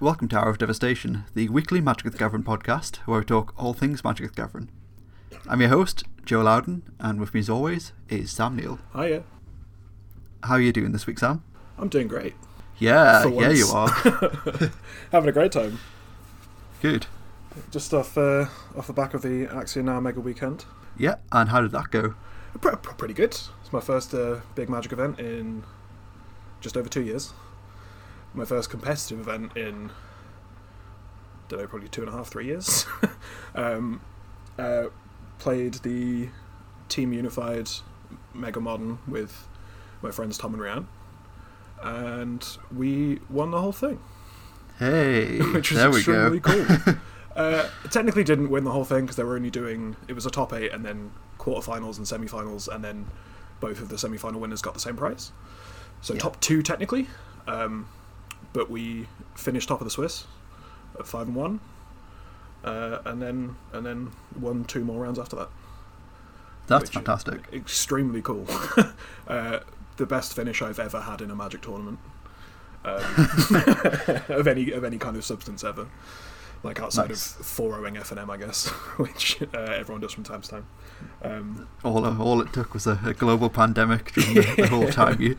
Welcome to Hour of Devastation, the weekly Magic the Gathering podcast where we talk all things Magic the Gathering. I'm your host, Joe Loudon, and with me as always is Sam Neal. Hiya. How are you doing this week, Sam? I'm doing great. Yeah, yeah, you are. Having a great time. Good. Just off uh, off the back of the Axion Now Mega Weekend. Yeah, and how did that go? Pre- pre- pretty good. It's my first uh, big Magic event in just over two years. My first competitive event in, don't know, probably two and a half, three years. um, uh, played the Team Unified Mega Modern with my friends Tom and Rianne. And we won the whole thing. Hey, which was there we extremely go. cool. uh, technically, didn't win the whole thing because they were only doing it was a top eight and then quarterfinals and semifinals, and then both of the semifinal winners got the same prize. So Yeah. top two technically, um, but we finished top of the Swiss at five and one, uh, and then and then won two more rounds after that. That's fantastic. Extremely cool. uh, the best finish I've ever had in a Magic tournament. Um, of any of any kind of substance ever, like outside Nice. of four owing F and M, I guess, which uh, everyone does from time to time. Um, All, all it took was a, a global pandemic during the, the whole time you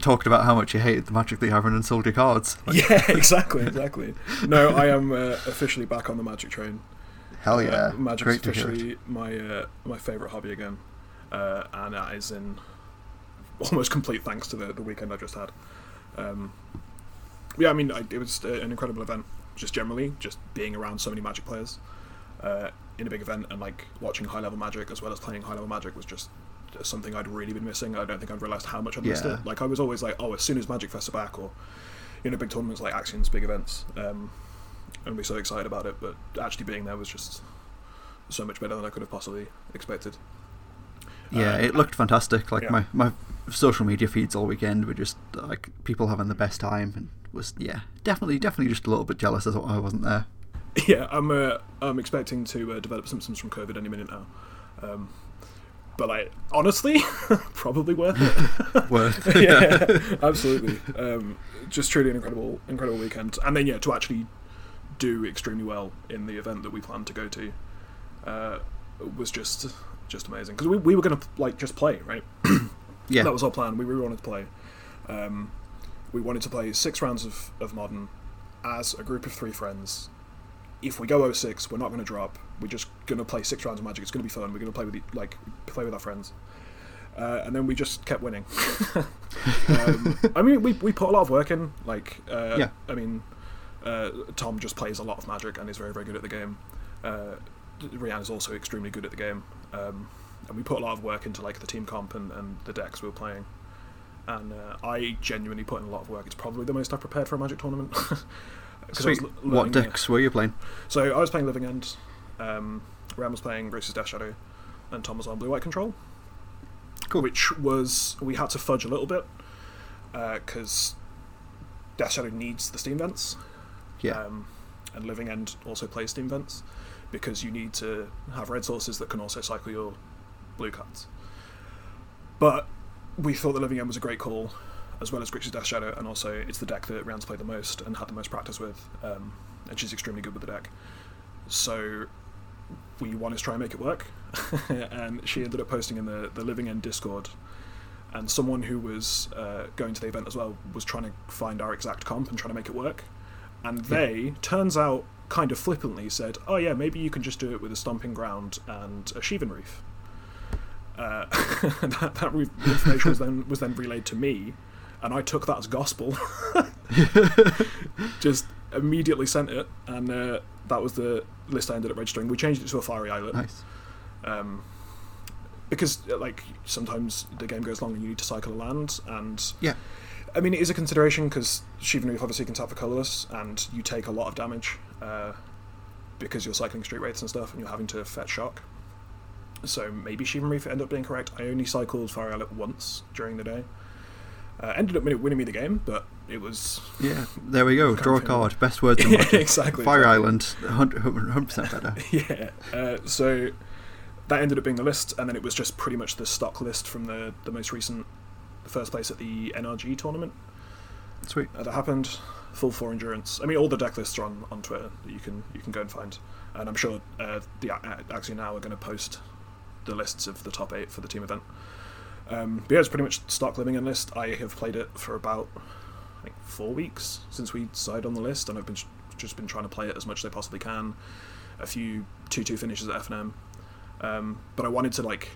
talked about how much you hated the Magic the Gathering and sold your cards. Like, yeah, exactly, exactly. No, I am uh, officially back on the Magic train. Hell yeah. Uh, Magic's Great to hear it. officially my uh, my favorite hobby again, uh, and that is in almost complete thanks to the, the weekend I just had. Um, yeah, I mean, I, it was uh, an incredible event. Just generally, just being around so many Magic players uh, in a big event and like watching high level Magic as well as playing high level Magic was just something I'd really been missing. I don't think I'd realised how much I'd missed Yeah. it. Like I was always like, oh, as soon as Magic Fest are back, or you know, big tournaments like Axion's big events, um, and be so excited about it. But actually being there was just so much better than I could have possibly expected. Yeah, Uh, it looked fantastic. Like yeah. my, my social media feeds all weekend were just like people having the best time, and was yeah definitely definitely just a little bit jealous as I wasn't there. Yeah, I'm uh, I'm expecting to uh, develop symptoms from COVID any minute now. Um, but like honestly, probably worth it. Worth yeah, absolutely. Um, just truly an incredible, incredible weekend, and then yeah, to actually do extremely well in the event that we planned to go to uh, was just just amazing because we, we were gonna like just play right. yeah that was our plan. We really wanted to play. Um, we wanted to play six rounds of, of modern as a group of three friends. If we go 06, we're not going to drop. We're just going to play six rounds of Magic. It's going to be fun. We're going to play with like play with our friends. Uh, and then we just kept winning. um, I mean, we, we put a lot of work in. Like, uh, Yeah. I mean, uh, Tom just plays a lot of Magic and is very very good at the game. Uh, Rianne is also extremely good at the game. Um, and we put a lot of work into like the team comp and, and the decks we were playing. And uh, I genuinely put in a lot of work. It's probably the most I've prepared for a Magic tournament. Sweet. What uh, decks were you playing? So I was playing Living End. Um, Ram was playing Grixis Death Shadow, and Tom was on Blue White Control. Cool. Which was we had to fudge a little bit because Death Shadow needs the steam vents. Yeah, Um, and Living End also plays steam vents because you need to have red sources that can also cycle your blue cards. But we thought the Living End was a great call, as well as Grixis Death Shadow, and also it's the deck that Rand's played the most and had the most practice with, um, and she's extremely good with the deck. So we wanted to try and make it work, and she ended up posting in the, the Living End Discord. And someone who was uh, going to the event as well was trying to find our exact comp and trying to make it work and they turns out kind of flippantly said, "Oh yeah, maybe you can just do it with a stomping ground and a Shivan reef." Uh, that that re- information was then was then relayed to me, and I took that as gospel. just immediately sent it, and uh, that was the list I ended up registering. We changed it to a fiery islet nice. um, because uh, like sometimes the game goes long and you need to cycle a land and Yeah. I mean it is a consideration because Shivan Reef obviously can tap for colourless and you take a lot of damage uh, because you're cycling Street Wraiths and stuff and you're having to fetch shock so maybe Shivan Reef ended up being correct I only cycled Fire Islet once during the day uh, ended up winning me the game but it was Yeah, there we go. Draw a card. Best words in Yeah, exactly, Fire. Island, 100 percent better. yeah. Uh, so that ended up being the list, and then it was just pretty much the stock list from the the most recent first place at the NRG tournament Sweet. uh, that happened. full four endurance. I mean, all the deck lists are on, on Twitter that you can you can go and find, and I'm sure uh, the Axion now are going to post the lists of the top eight for the team event. Um, but yeah, it's pretty much stock living list. I have played it for about Think four weeks since we decided on the list, and I've been just been trying to play it as much as I possibly can. A few two-two finishes at FNM, um, but I wanted to like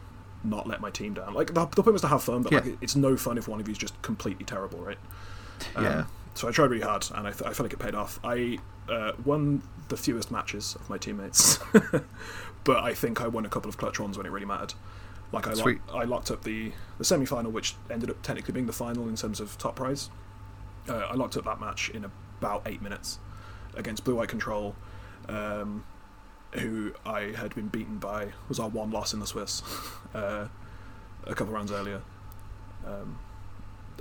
not let my team down. Like the, the point was to have fun, but Yeah. like it's no fun if one of you is just completely terrible, right? Um, Yeah. So I tried really hard, and I, th- I felt like it paid off. I uh, won the fewest matches of my teammates, but I think I won a couple of clutch ones when it really mattered. Like I, lock, I locked up the the semi final, which ended up technically being the final in terms of top prize. Uh, I locked up that match in about eight minutes against Blue White Control, um, who I had been beaten by was our one loss in the Swiss uh, a couple rounds earlier, um,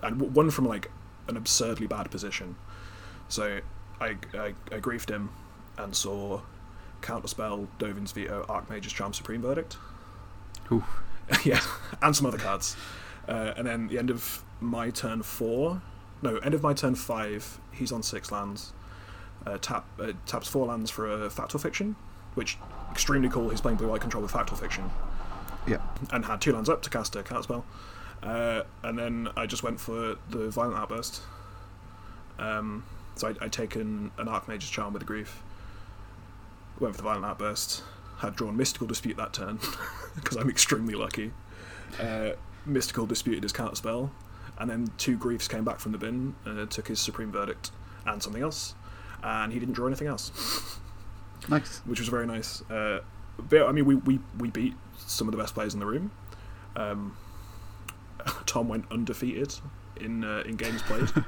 and w- one from like an absurdly bad position. So I, I, I griefed him and saw Counterspell, Dovin's Veto, Archmage's Charm Supreme Verdict. Oof. yeah, and some other cards. Uh, and then the end of my turn four, no, end of my turn five, he's on six lands. Uh, tap uh, taps four lands for a Fact or Fiction, which extremely cool. He's playing blue white control with Fact or Fiction, Yeah. and had two lands up to cast a counterspell. Uh, and then I just went for the Violent Outburst. Um, so I'd, I'd taken an Archmage's Charm with a Grief, went for the Violent Outburst, had drawn Mystical Dispute that turn, because I'm extremely lucky. Uh, Mystical disputed his counterspell, and then two Griefs came back from the bin, uh, took his Supreme Verdict and something else, and he didn't draw anything else Nice. which was very nice. Uh, but I mean, we, we, we beat some of the best players in the room. Um, Tom went undefeated in uh, in games played.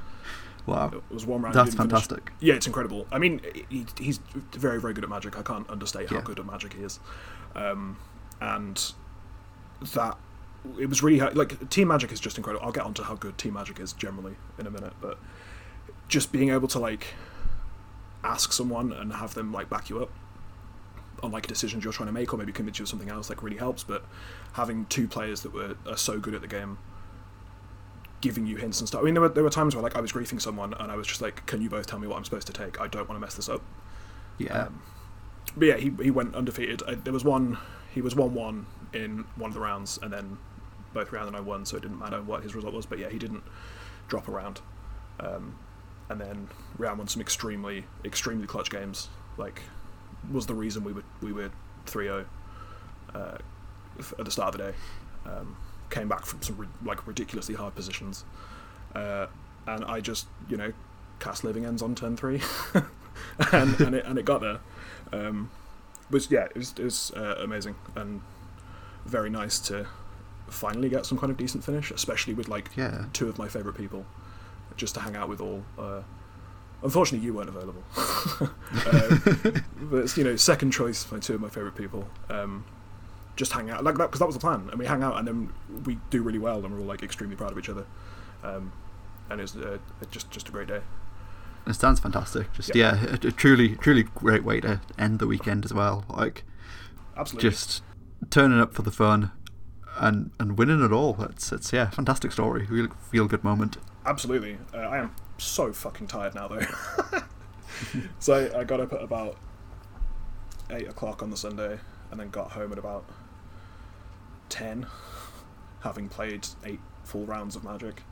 Wow. It was one round. That's didn't finish- fantastic. Yeah, it's incredible. I mean, he, he's very very good at Magic. I can't understate how Yeah. good at Magic he is. Um, and that it was really like Team Magic is just incredible. I'll get onto how good Team Magic is generally in a minute, but just being able to like ask someone and have them like back you up on like decisions you're trying to make or maybe convince you of something else like really helps but having two players that were are so good at the game giving you hints and stuff i mean there were, there were times where like i was griefing someone and i was just like can you both tell me what i'm supposed to take i don't want to mess this up Yeah. um, but yeah, he, he went undefeated. I, there was one, he was one one in one of the rounds, and then both round and I won, so it didn't matter what his result was. But yeah, he didn't drop a round, um, and then round won some extremely extremely clutch games. Like was the reason we were we were 3-0 uh, f- at the start of the day. Um, came back from some like ridiculously hard positions, uh, and I just you know cast living ends on turn three, and and it, and it got there. Um, was yeah, it was, it was uh, amazing and very nice to finally get some kind of decent finish, especially with like Yeah. two of my favorite people, just to hang out with all. Uh, unfortunately, you weren't available, um, but it's, you know, second choice by two of my favorite people. Um, just hang out like that because that was the plan, and we hang out, and then we do really well, and we're all like extremely proud of each other. Um, and it's uh, just just a great day. It sounds fantastic. Just yeah, a, a truly, truly great way to end the weekend as well. Like Absolutely. just turning up for the fun and and winning it all. It's it's yeah, fantastic story. Real feel good moment. Absolutely. Uh, I am so fucking tired now, though. so I, got up at about eight o'clock on the Sunday, and then got home at about ten, having played eight full rounds of Magic,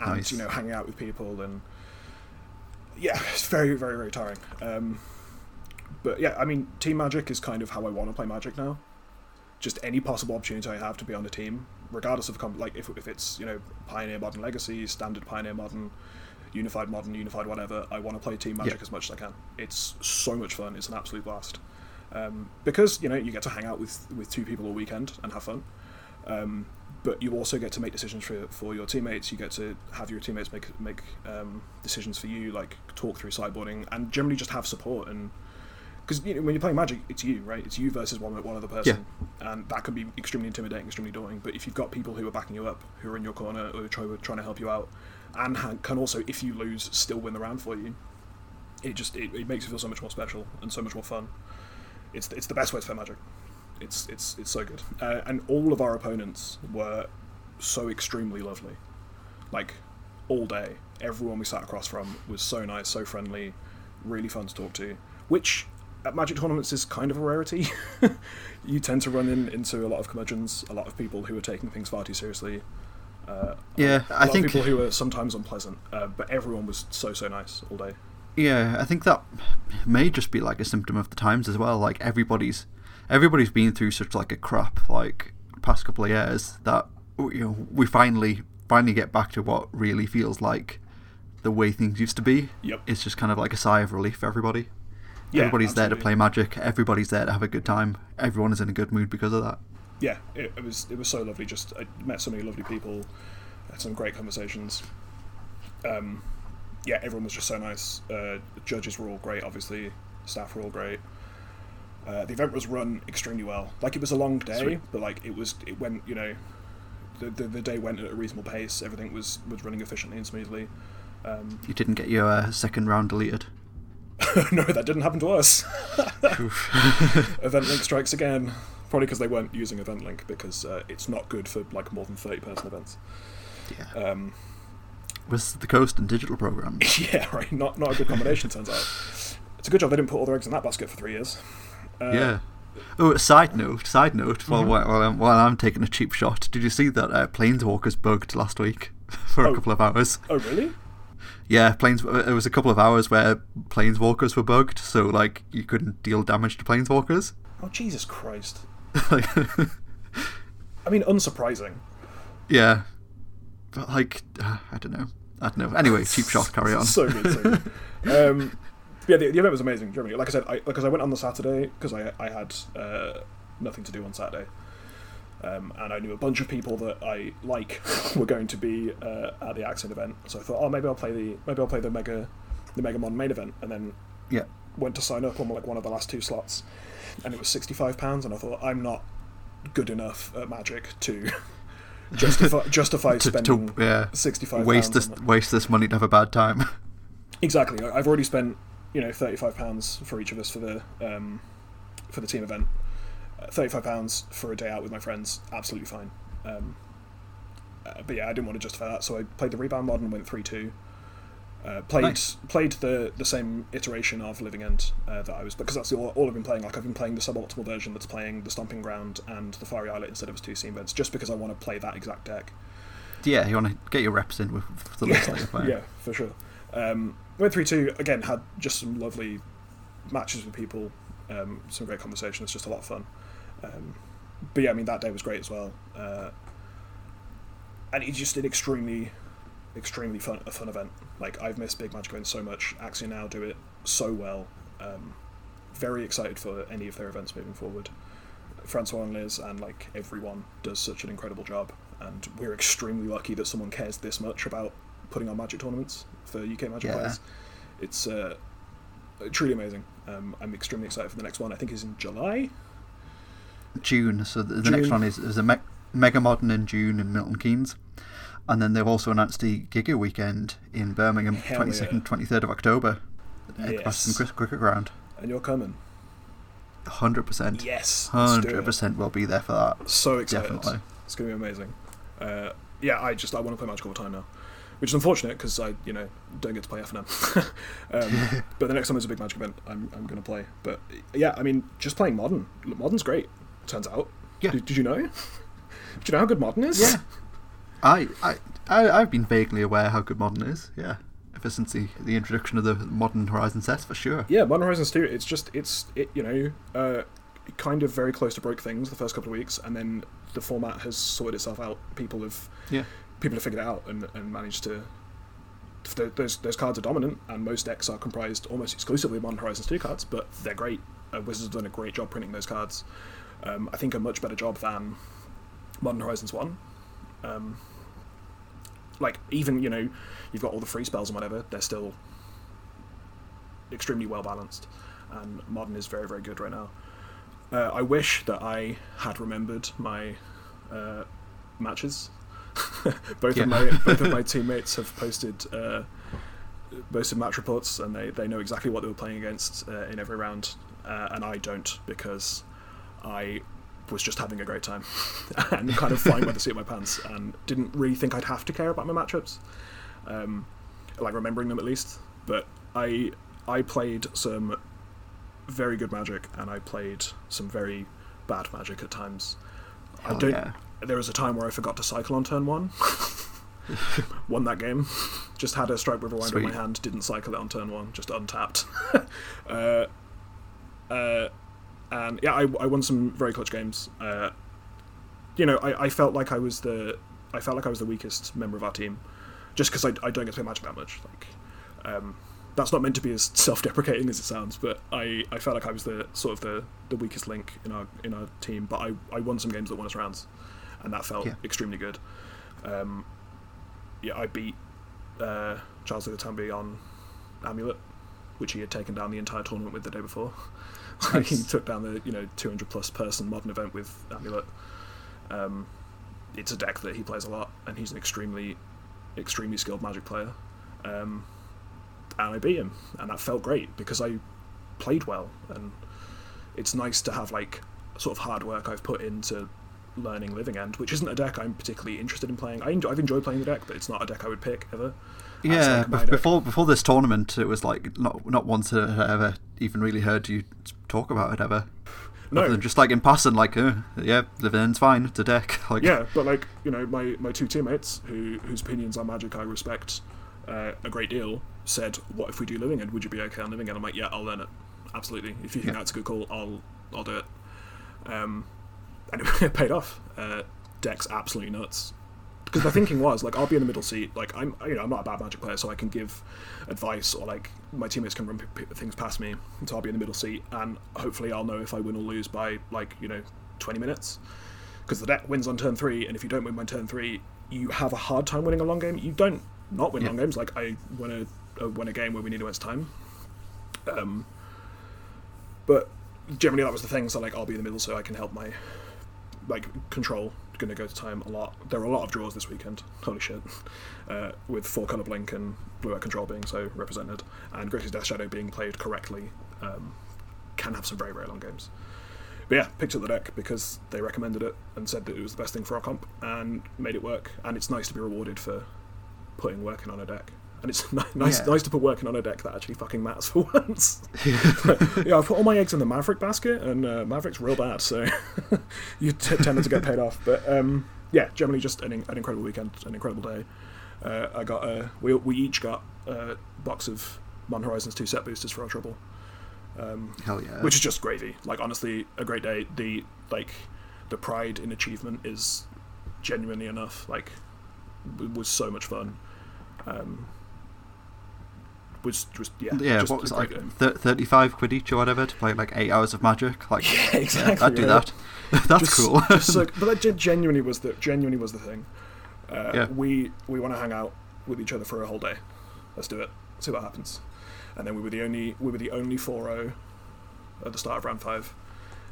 and Nice. you know, hanging out with people, and yeah, it's very, very, very tiring. Um, but yeah, I mean, Team Magic is kind of how I want to play Magic now. Just any possible opportunity I have to be on a team, regardless of comp- like if, if it's you know Pioneer Modern Legacy, Standard Pioneer Modern, Unified Modern, Unified whatever. I want to play Team Magic Yeah. as much as I can. It's so much fun. It's an absolute blast. Um, because you know you get to hang out with with two people all weekend and have fun. Um, but you also get to make decisions for for your teammates. You get to have your teammates make make um, decisions for you, like talk through sideboarding, and generally just have support. And because you know, when you're playing Magic, it's you, right? It's you versus one one other person, and that can be extremely intimidating, extremely daunting. But if you've got people who are backing you up, who are in your corner, or try, trying to help you out, and can also, if you lose, still win the round for you, it just it, it makes you feel so much more special and so much more fun. It's it's the best way to play Magic. It's it's it's so good, uh, and all of our opponents were so extremely lovely, like all day. everyone we sat across from was so nice, so friendly, really fun to talk to. Which at Magic tournaments is kind of a rarity. you tend to run in, into a lot of curmudgeons, a lot of people who are taking things far too seriously. Uh, Yeah, a I think- of people who are sometimes unpleasant, uh, but everyone was so so nice all day. Yeah, I think that may just be like a symptom of the times as well. Like everybody's everybody's been through such like a crap like past couple of years that you know we finally finally get back to what really feels like the way things used to be. Yep. It's just kind of like a sigh of relief for everybody. Yeah, everybody's there to play Magic. Everybody's there to have a good time. Everyone is in a good mood because of that. yeah, it, it was it was so lovely. Just I met so many lovely people, had some great conversations. Um, yeah, everyone was just so nice. Uh, the judges were all great, obviously. Staff were all great. Uh, the event was run extremely well. Like it was a long day, Sweet. but like it was it went you know, the, the the day went at a reasonable pace. Everything was was running efficiently and smoothly. Um, You didn't get your uh, second round deleted. no, that didn't happen to us. Event Link strikes again. Probably because they weren't using Event Link because uh, it's not good for like more than thirty person events. yeah. Um, Was the Coast and Digital program? yeah, right. Not not a good combination. turns out. It's a good job they didn't put all their eggs in that basket for three years. Uh, yeah. Oh, side note, side note. While, Mhm. while, I'm, while I'm taking a cheap shot, did you see that uh, Planeswalkers bugged last week for a Oh. couple of hours? Oh really? Yeah, planes. It was a couple of hours where Planeswalkers were bugged, so like you couldn't deal damage to Planeswalkers. Oh Jesus Christ! Like, I mean, unsurprising. yeah, but like uh, I don't know. I don't know. Anyway, cheap shot. Carry on. So good. So good. um, yeah, the, the event was amazing. Germany. Like I said, I because I went on the Saturday because I I had uh, nothing to do on Saturday. Um, and I knew a bunch of people that I like were going to be uh, at the Axion event, so I thought, oh, maybe I'll play the maybe I'll play the mega, the Megamon main event, and then yeah. went to sign up on like one of the last two slots, and it was sixty five pounds, and I thought I'm not good enough at Magic to justify justify To, spending to yeah, sixty five waste pounds this waste this money to have a bad time. Exactly. I've already spent you know thirty five pounds for each of us for the um, for the team event. Uh, thirty five pounds for a day out with my friends, absolutely fine. Um, uh, but yeah, I didn't want to justify that, so I played the rebound mod and went three two. Uh, played Nice. played the the same iteration of Living End uh, that I was because that's all, all I've been playing. Like I've been playing the suboptimal version that's playing the Stomping Ground and the Fiery Islet instead of its two Steam Vents, just because I want to play that exact deck. yeah, you want to get your reps in with, with the list that you're playing. Yeah, for sure. Um, went three two again. Had just some lovely matches with people. Um, some great conversations. Just a lot of fun. Um, but yeah, I mean that day was great as well. Uh, and it's just an extremely, extremely fun a fun event. Like I've missed Big Magic events so much. Axion now do it so well. Um, very excited for any of their events moving forward. Francois and Liz and like everyone does such an incredible job, and we're extremely lucky that someone cares this much about putting on Magic tournaments for UK Magic Yeah. players. It's uh, truly amazing. Um, I'm extremely excited for the next one. I think is in July. June. So the, the next one is, is a me- Mega Modern in June in Milton Keynes. And then they've also announced the Giga weekend in Birmingham, Hell yeah. 22nd, 23rd of October. at Yes. Cricket Ground. And you're coming. 100%. Yes, let's it. 100% will be there for that. So excited. Definitely. It's going to be amazing. Uh, yeah, I just I want to play Magic all the time now, which is unfortunate because I you know don't get to play FNM. um, but the next time there's a big Magic event, I'm I'm going to play. But yeah, I mean, just playing Modern. Modern's great. Turns out. Yeah. Did, did you know? Did you know how good Modern is? Yeah. I, I, I, I've been vaguely aware how good Modern is, yeah. Ever since the, the introduction of the Modern Horizon sets, for sure. Yeah, Modern Horizons 2, it's just, it's, it, you know, uh, kind of very close to broke things the first couple of weeks, and then the format has sorted itself out. People have, Yeah. people have figured it out and, and managed to. Those, those cards are dominant, and most decks are comprised almost exclusively of Modern Horizons 2 cards, but they're great. Uh, Wizards have done a great job printing those cards. Um, I think a much better job than Modern Horizons 1. Um, like, even, you know, you've got all the free spells and whatever, they're still extremely well balanced, and modern is very very good right now. Uh, I wish that I had remembered my uh, matches. both Yeah. of my both of my teammates have posted uh, posted match reports, and they, they know exactly what they were playing against uh, in every round, uh, and I don't because I was just having a great time and kind of flying by the seat of my pants, and didn't really think I'd have to care about my matchups. Um, like remembering them at least. But I I played some very good Magic, and I played some very bad Magic at times. I don't. yeah. There was a time where I forgot to cycle on turn one. Won that game. Just had a strike with rewind in my hand. Didn't cycle it on turn one. Just untapped. uh, uh, and yeah, I, I won some very clutch games. Uh, you know, I, I felt like I was the I felt like I was the weakest member of our team, just because I, I don't get to play Magic that much. Like, um, that's not meant to be as self-deprecating as it sounds, but I, I felt like I was the sort of the, the weakest link in our in our team. But I, I won some games that won us rounds, and that felt Yeah. extremely good. Um, yeah, I beat uh, Charles Lugatambi on Amulet, which he had taken down the entire tournament with the day before. He took down the you know 200 plus person modern event with Amulet. Um, it's a deck that he plays a lot, and he's an extremely, extremely skilled Magic player. Um, and I beat him, and that felt great because I played well, and it's nice to have like sort of hard work I've put into learning Living End, which isn't a deck I'm particularly interested in playing. I enjoy, I've enjoyed playing the deck, but it's not a deck I would pick ever. Yeah, like my bef- before before this tournament, it was like not not once had I ever even really heard you talk about it ever. No. Other than just like in passing, like, uh, yeah, Living End's fine. It's a deck. Like, Yeah, but like you know, my, my two teammates who whose opinions on Magic I respect uh, a great deal said, "What if we do Living End? Would you be okay on Living End?" I'm like, "Yeah, I'll learn it. Absolutely. If you think Yeah. that's a good call, I'll I'll do it." Um, and it paid off. Uh, deck's absolutely nuts. Because the thinking was like, I'll be in the middle seat. Like I'm, you know, I'm not a bad Magic player, so I can give advice or like my teammates can run p- p- things past me. So I'll be in the middle seat, and hopefully I'll know if I win or lose by like you know 20 minutes because the deck wins on turn three, and if you don't win by turn three, you have a hard time winning a long game. You don't not win Yeah. long games. Like I won a, a win a game where we need to waste time. Um, but generally that was the thing. So like I'll be in the middle, so I can help my like control. Going to go to time a lot. There are a lot of draws this weekend. Holy shit! Uh, with four color blink and blue eye control being so represented, and Grixis Death Shadow being played correctly, um, can have some very very long games. But yeah, picked up the deck because they recommended it and said that it was the best thing for our comp and made it work. And it's nice to be rewarded for putting work in on a deck. And it's nice, Yeah. nice to put work in on a deck that actually fucking matters for once. yeah, I've put all my eggs in the Maverick basket, and uh, Maverick's real bad, so you t- tended to get paid off. But um, yeah, generally just an, in- an incredible weekend, an incredible day. Uh, I got uh, we we each got a box of Mon Horizons two set boosters for our trouble um, Hell yeah. which is just gravy. Like honestly, a great day. The like the pride in achievement is genuinely enough. Like it was so much fun. Um, was just yeah yeah, just what was it, like game. thir- 35 quid each or whatever to play like eight hours of Magic? Like, Yeah, exactly, I'd do right. that. That's Just- cool. just so- but that genuinely was the genuinely was the thing. Uh, Yeah. We we want to hang out with each other for a whole day. Let's do it. See what happens. And then we were the only we were the only 4-0 at the start of round five.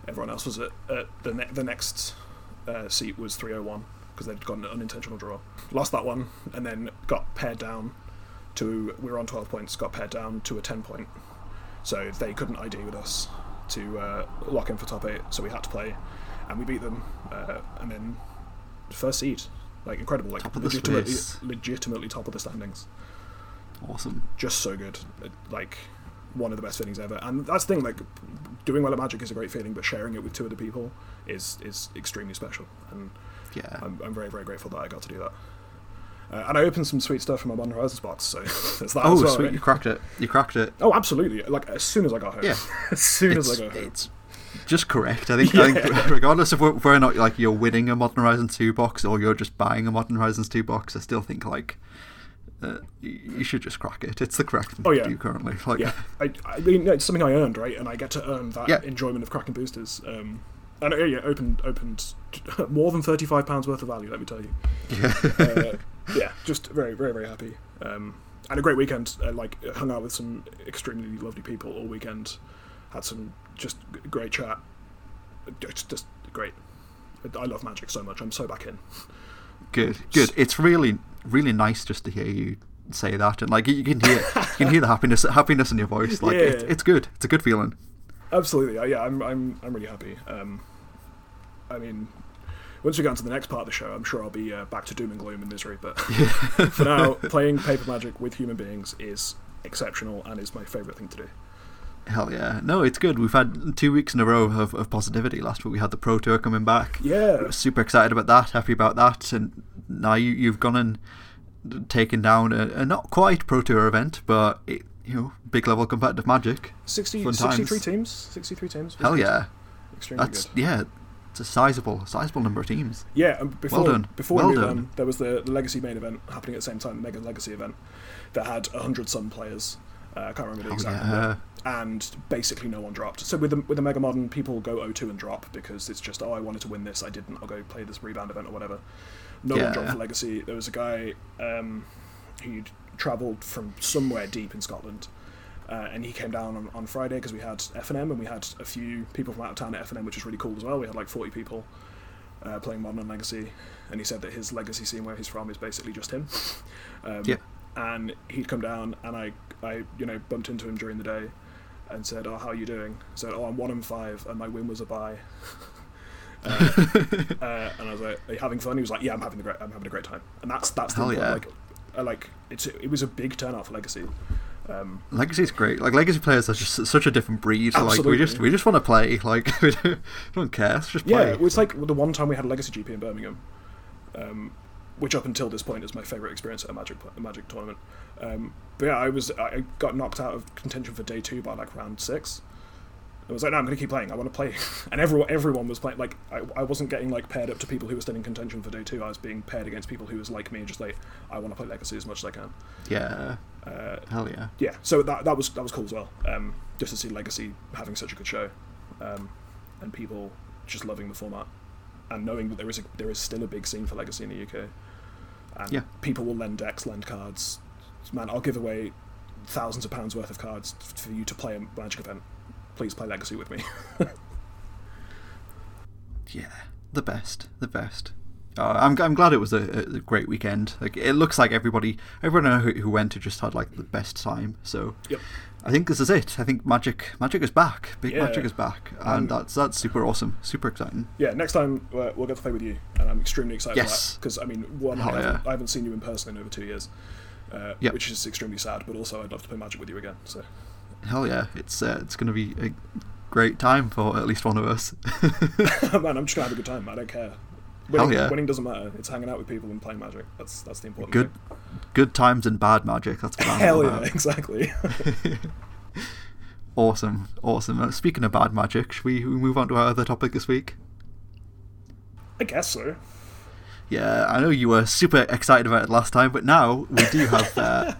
Everyone else was at, at the ne- the next uh, seat was 301 because they'd got an unintentional draw. Lost that one and then got paired down to we were on 12 points. Got paired down to a 10 point. So they couldn't ID with us to uh, lock in for top eight. So we had to play, and we beat them. Uh, and then first seed, like incredible, like Top legitimately, legitimately top of the standings. awesome. Just so good, like one of the best feelings ever. And that's the thing, like doing well at Magic is a great feeling, but sharing it with two other people is is extremely special. And Yeah. I'm, I'm very very grateful that I got to do that. Uh, and I opened some sweet stuff from my Modern Horizons box, so there's that oh, as well. sweet. right? You cracked it. You cracked it. Oh, absolutely! Like as soon as I got home. Yeah. as soon as I got home. it's just correct. I think, I think regardless of wh- whether or not like you're winning a Modern Horizons 2 box or you're just buying a Modern Horizons 2 box, I still think like uh, you should just crack it. It's the correct thing Oh, to yeah. do currently. Like, yeah, I, I mean, it's something I earned, right? And I get to earn that Yeah. enjoyment of cracking boosters. Um, and uh, yeah, opened opened more than thirty five pounds worth of value. Let me tell you. yeah. Uh, yeah, just very very very happy. Um, and a great weekend. Uh, like hung out with some extremely lovely people all weekend. Had some just g- great chat. Just, just great. I love magic so much. I'm so back in. good, good. It's really, really nice just to hear you say that, and like you can hear, you can hear the happiness, happiness in your voice. Like it's, Yeah. it's good. It's a good feeling. Absolutely, yeah. I'm I'm I'm really happy. Um, I mean, once we get on to the next part of the show, I'm sure I'll be uh, back to doom and gloom and misery. But for now, playing paper magic with human beings is exceptional and is my favourite thing to do. Hell yeah. No, it's good. We've had two weeks in a row of, of positivity. Last week we had the Pro Tour coming back. Yeah. Super excited about that, happy about that. And now you, you've gone and taken down a, a not quite Pro Tour event, but it, you know, big level competitive magic. 60, 63 times. teams. 63 teams. Hell yeah. Extremely That's, good. yeah, it's a sizable, sizable number of teams. Yeah, and before, done. before Well we move done. on, there was the, the Legacy main event happening at the same time, the Mega Legacy event, that had 100 some players. Uh, I can't remember the Oh, exact yeah. number. And basically no one dropped. So with the, with the Mega Modern, people go 0-2 and drop because it's just, oh, I wanted to win this, I didn't, I'll go play this rebound event or whatever. No Yeah. one dropped for Legacy. There was a guy um, who'd travelled from somewhere deep in Scotland. Uh, and he came down on, on Friday because we had FNM and we had a few people from out of town at FNM, which was really cool as well. We had like 40 people uh, playing Modern and Legacy, and he said that his Legacy scene where he's from is basically just him. Um, Yeah. And he'd come down, and I, I, you know, bumped into him during the day, and said, "Oh, how are you doing?" I said, "Oh, I'm one and five, and my win was a bye." uh, uh, and I was like, "Are you having fun?" He was like, "Yeah, I'm having a great, I'm having a great time." And that's that's the Hell yeah. like, I like it's it was a big turnout for Legacy. Um, Legacy's great. Like legacy players are just such a different breed. Like we just we just want to play. Like we don't, we don't care. Let's just Yeah, play. it was like the one time we had a Legacy GP in Birmingham, um, which up until this point is my favourite experience at a Magic a Magic tournament. Um, but yeah, I was I got knocked out of contention for day two by like round six. I was like, no, I'm going to keep playing. I want to play, and everyone everyone was playing. Like I, I wasn't getting like paired up to people who were still in contention for day two. I was being paired against people who was like me, just like I want to play Legacy as much as I can. yeah. Uh, Hell yeah. yeah, so that that was that was cool as well. Um, just to see Legacy having such a good show, um, and people just loving the format, and knowing that there is a, there is still a big scene for Legacy in the UK, and Yeah. people will lend decks, lend cards. Man, I'll give away thousands of pounds worth of cards for you to play a Magic event. Please play Legacy with me. Yeah. The best. The best. Uh, I'm I'm glad it was a, a great weekend. Like it looks like everybody everyone who, who went to just had like the best time. So Yep. I think this is it. I think Magic Magic is back. Big Yeah. Magic is back, Um, and that's that's super awesome. Super exciting. yeah, next time uh, we'll get to play with you, and I'm extremely excited Yes. for that because I mean, one, I haven't, yeah. I haven't seen you in person in over two years, uh, Yep. which is extremely sad. But also, I'd love to play Magic with you again. So. Hell yeah! It's uh, it's going to be a great time for at least one of us. Man, I'm just gonna have a good time. I don't care. Winning, yeah. winning doesn't matter. It's hanging out with people and playing Magic. That's that's the important good thing. good times and bad magic. That's what I'm Hell yeah, about. exactly. Awesome, awesome. Uh, speaking of bad magic, should we, we move on to our other topic this week? I guess so. Yeah, I know you were super excited about it last time, but now we do have uh,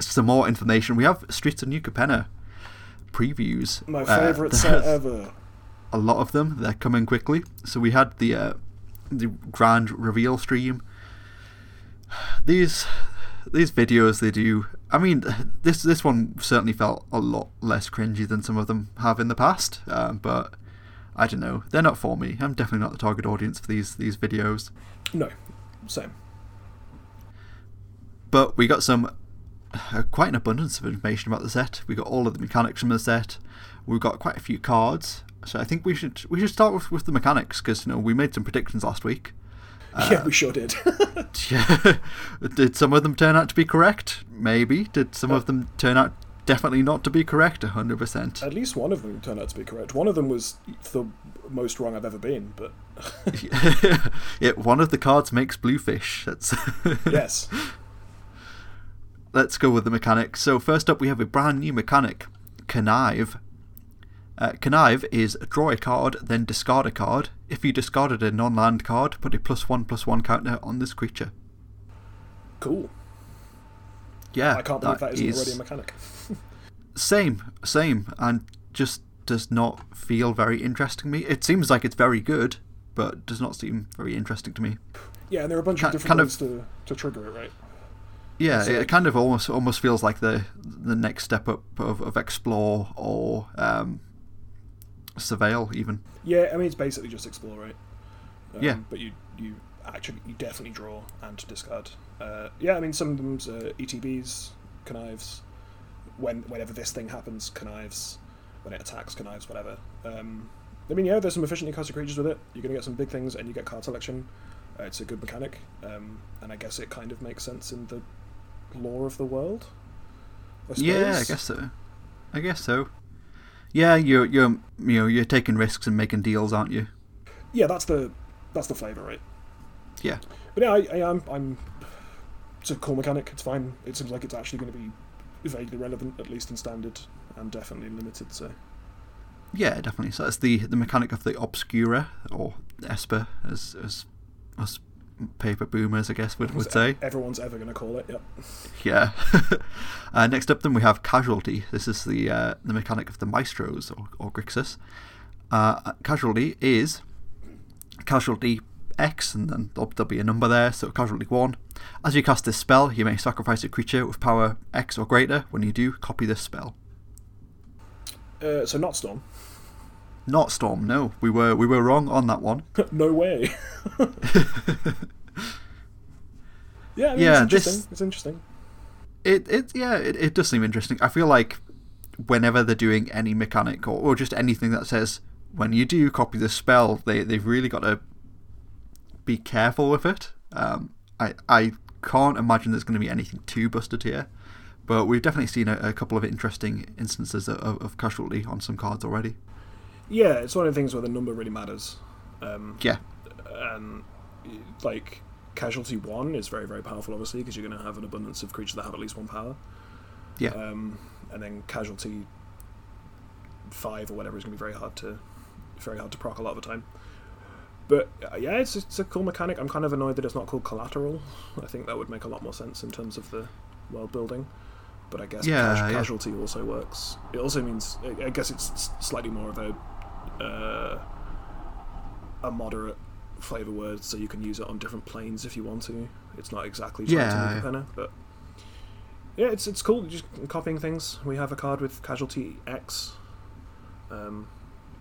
some more information. We have Streets of New Capenna previews. My Uh, favourite set ever. A lot of them. They're coming quickly. So we had the uh, the grand reveal stream. These these videos they do. I mean, this this one certainly felt a lot less cringy than some of them have in the past. Um, but I don't know. They're not for me. I'm definitely not the target audience for these these videos. No, same. But we got some uh, Uh, quite an abundance of information about the set. We got all of the mechanics from the set. We've got quite a few cards. So I think we should we should start with, with the mechanics because you know we made some predictions last week. yeah, we uh, sure did. Yeah. Did some of them turn out to be correct? Maybe. Did some of uh, them turn out definitely not to be correct? hundred percent. At least one of them turned out to be correct. One of them was the most wrong I've ever been, but Yeah, one of the cards makes bluefish. That's yes. Let's go with the mechanics. So first up, we have a brand new mechanic, Connive. Uh, Connive is draw a card, then discard a card. If you discarded a non-land card, put a plus one plus one counter on this creature. Cool. Yeah, I can't believe that isn't is- already a mechanic. Same, same, and just does not feel very interesting to me. It seems like it's very good, but does not seem very interesting to me. Yeah, and there are a bunch of different kind of- ways to, to trigger it, right? Yeah, it kind of almost almost feels like the the next step up of, of explore or um, surveil even. Yeah, I mean it's basically just explore, right? Um, Yeah. But you you actually you definitely draw and discard. Uh, yeah, I mean some of them's uh, ETBs, connives. When whenever this thing happens, connives. When it attacks, connives, whatever. Um, I mean, yeah, there's some efficiently casted creatures with it. You're going to get some big things, and you get card selection. Uh, it's a good mechanic, um, and I guess it kind of makes sense in the lore of the world. I Yeah, I guess so. I guess so. Yeah, you're you're you know you're taking risks and making deals, aren't you? Yeah, that's the that's the flavor, right? Yeah. But yeah, I, I am. I'm. It's a cool mechanic. It's fine. It seems like it's actually going to be vaguely relevant, at least in standard, and definitely limited. So Yeah, definitely. So that's the the mechanic of the Obscura or Esper, as as us paper boomers, I guess, would, would say. everyone's ever going to call it. Yep. Yeah. uh, next up, then we have Casualty. This is the uh, the mechanic of the Maestros or, or Grixis. Uh, casualty is Casualty X, and then there'll, be a number there, so Casualty 1. As you cast this spell, you may sacrifice a creature with power X or greater. When you do, copy this spell. Uh, so not storm. Not Storm, no. We were we were wrong on that one. no way. yeah. I mean, Yeah, It's this- interesting. It's interesting. It it yeah, it, it does seem interesting. I feel like whenever they're doing any mechanic or, or just anything that says when you do copy the spell, they they've really got to be careful with it. Um, I I can't imagine there's going to be anything too busted here, but we've definitely seen a, a couple of interesting instances of, of casualty on some cards already. Yeah, it's one of the things where the number really matters. Um, Yeah, and like casualty one is very very powerful, obviously, because you're going to have an abundance of creatures that have at least one power. yeah, Um, and then casualty five or whatever is going to be very hard to very hard to proc a lot of the time. But uh, yeah, it's it's a cool mechanic. I'm kind of annoyed that it's not called collateral. I think that would make a lot more sense in terms of the world building. But I guess Yeah, cas- yeah. casualty also works. It also means I guess it's slightly more of a uh, a moderate flavor word, so you can use it on different planes if you want to. It's not exactly trying to Yeah, make yeah. a penna, but yeah, it's it's cool. Just copying things. We have a card with casualty X, um,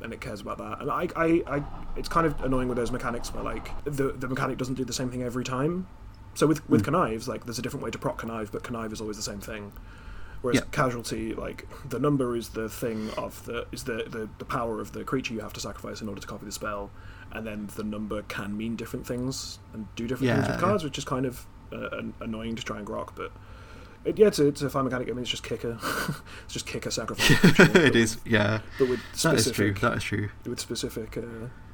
and it cares about that. And I, I, I, it's kind of annoying with those mechanics where like the the mechanic doesn't do the same thing every time. So with with Mm. connives, like there's a different way to proc connive, but connive is always the same thing. Whereas Yeah. casualty, like the number is the thing of the is the, the the power of the creature you have to sacrifice in order to copy the spell, and then the number can mean different things and do different things Yeah, with yeah. cards, which is kind of uh, an- annoying to try and grok. But it, yeah, it's a, it's a fine mechanic. I mean, it's just kicker. it's just kicker sacrifice. a creature, but it with- is. Yeah, but with that is specific true. That is true. with specific uh,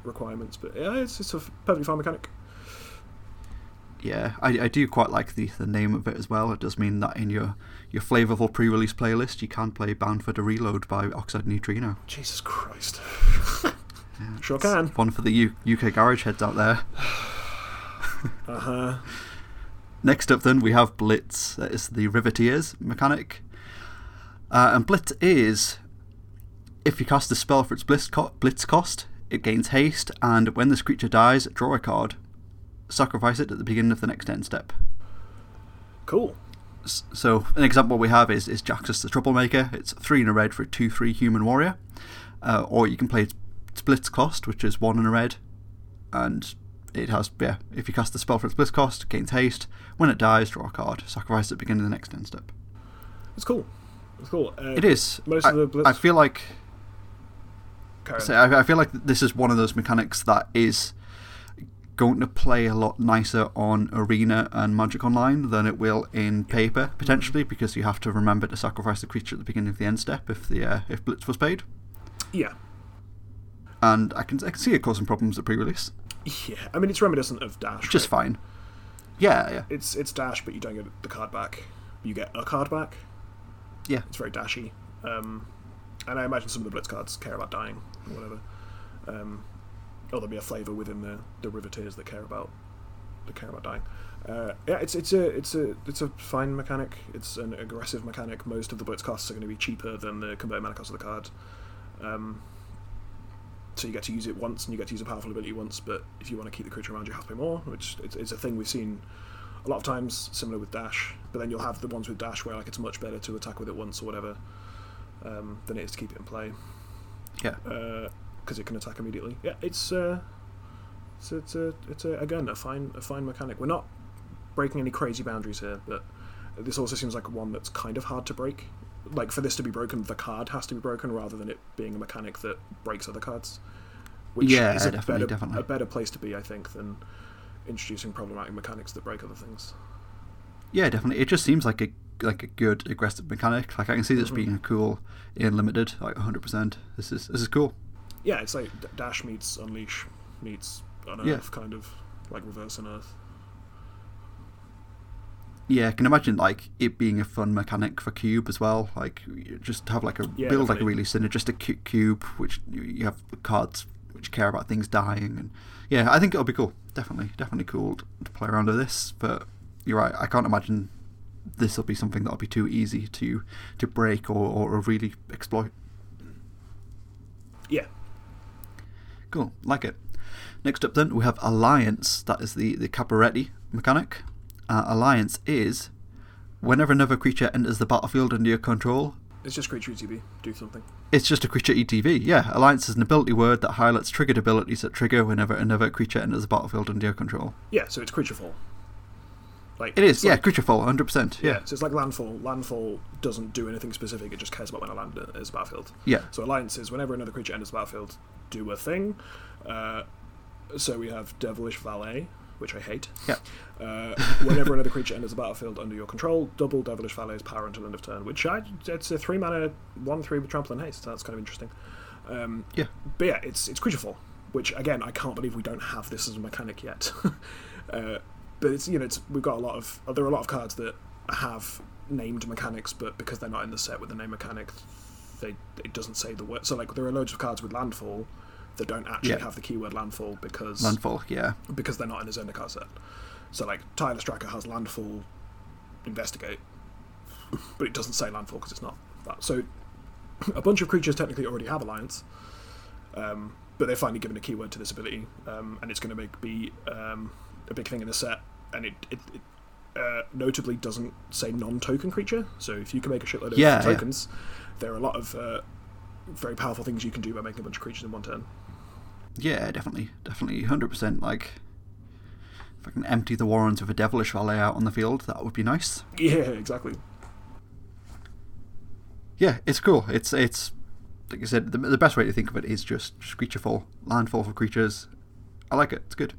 requirements. But yeah, it's it's a perfectly fine mechanic. Yeah, I, I do quite like the, the name of it as well. It does mean that in your, your flavorful pre release playlist, you can play Bound for the Reload by Oxide Neutrino. Jesus Christ. Yeah, Sure can. One for the U- UK garage heads out there. Uh huh. Next up, then, we have Blitz. That is the Riveteers mechanic. Uh, and Blitz is if you cast a spell for its blitz, co- blitz cost, it gains haste, and when this creature dies, draw a card. Sacrifice it at the beginning of the next end step. Cool. So, an example we have is, is Jaxis the Troublemaker. It's 3 in a red for a 2 3 human warrior. Uh, or you can play its its cost, which is 1 in a red. And it has, yeah, if you cast the spell for its blitz cost, gains haste. When it dies, draw a card. Sacrifice it at the beginning of the next end step. It's cool. It's cool. Uh, It is. most I, of the blitz- I feel like. So I, I feel like this is one of those mechanics that is going to play a lot nicer on Arena and Magic Online than it will in paper potentially because you have to remember to sacrifice the creature at the beginning of the end step if the uh, if Blitz was paid, Yeah. and I can I can see it causing problems at pre-release. Yeah. I mean, it's reminiscent of Dash. Just right? fine. Yeah, yeah, It's it's Dash, but you don't get the card back. You get a card back. yeah. It's very dashy. Um, and I imagine some of the Blitz cards care about dying or whatever. Um, or there'll be a flavour within the, the Riveteers that care about that care about dying. Uh, yeah, it's it's a it's a it's a fine mechanic. It's an aggressive mechanic. Most of the Blitz costs are going to be cheaper than the convert mana cost of the card. Um, so you get to use it once, and you get to use a powerful ability once. But if you want to keep the creature around, you have to pay more, which it's, it's a thing we've seen a lot of times, similar with dash. But then you'll have the ones with dash where like it's much better to attack with it once or whatever um, than it is to keep it in play Yeah. Because it can attack immediately. Yeah, it's uh, it's it's a it's a again a fine a fine mechanic. We're not breaking any crazy boundaries here, but this also seems like one that's kind of hard to break. Like for this to be broken, the card has to be broken rather than it being a mechanic that breaks other cards. which Yeah, is a definitely, better, definitely. a better place to be, I think, than introducing problematic mechanics that break other things. Yeah, definitely. It just seems like a like a good aggressive mechanic. Like I can see this Mhm. being cool in limited, like 100%. This is this is cool. Yeah, it's like Dash meets Unleash meets Unearth, Yeah. kind of like reverse Unearth. Yeah, I can imagine like it being a fun mechanic for cube as well. Like you just have like a Yeah, build like a really synergistic cu- cube, which you- have cards which care about things dying, and yeah, I think it'll be cool. Definitely, definitely cool to to play around with this. But you're right, I can't imagine this will be something that'll be too easy to to break or, or really exploit. Yeah, Cool, like it. Next up, then we have Alliance. That is the the Cabaretti mechanic. Uh, Alliance is whenever another creature enters the battlefield under your control, it's just creature ETB. Do something. it's just a creature ETB. Yeah, Alliance is an ability word that highlights triggered abilities that trigger whenever another creature enters the battlefield under your control. Yeah, so it's creature fall. Like It is, yeah, like- creature fall, 100%. yeah. Yeah, So it's like landfall. Landfall doesn't do anything specific. It just cares about when a land is battlefield. yeah, So alliances, whenever another creature enters the battlefield, do a thing. Uh, so we have Devilish Valet, which I hate. yeah. Uh, whenever another creature enters the battlefield under your control, double Devilish Valet's power until end of turn. Which I, it's a three mana one three with trample and haste. So that's kind of interesting. Um, Yeah. but yeah, it's it's creature fall, which again I can't believe we don't have this as a mechanic yet. uh, but it's you know it's we've got a lot of there are a lot of cards that have named mechanics, but because they're not in the set with the name mechanic, they it doesn't say the word. So like there are loads of cards with landfall that don't actually Yeah. have the keyword landfall because Landfall, yeah. because they're not in a Zendikar set. So like Tireless Tracker has landfall investigate, but it doesn't say landfall because it's not that. So a bunch of creatures technically already have alliance, um, but they're finally given a keyword to this ability, um, and it's going to make be um, a big thing in the set. And it, it, it uh, notably doesn't say non-token creature. So if you can make a shitload of Yeah, yeah. tokens, there are a lot of uh, very powerful things you can do by making a bunch of creatures in one turn. Yeah, definitely, definitely, 100%. Like, if I can empty the Warrens with a Devilish Valet out on the field, that would be nice. Yeah, exactly. Yeah, it's cool. It's it's like I said, the, the best way to think of it is just, just creature fall, landfall for creatures. I like it. It's good.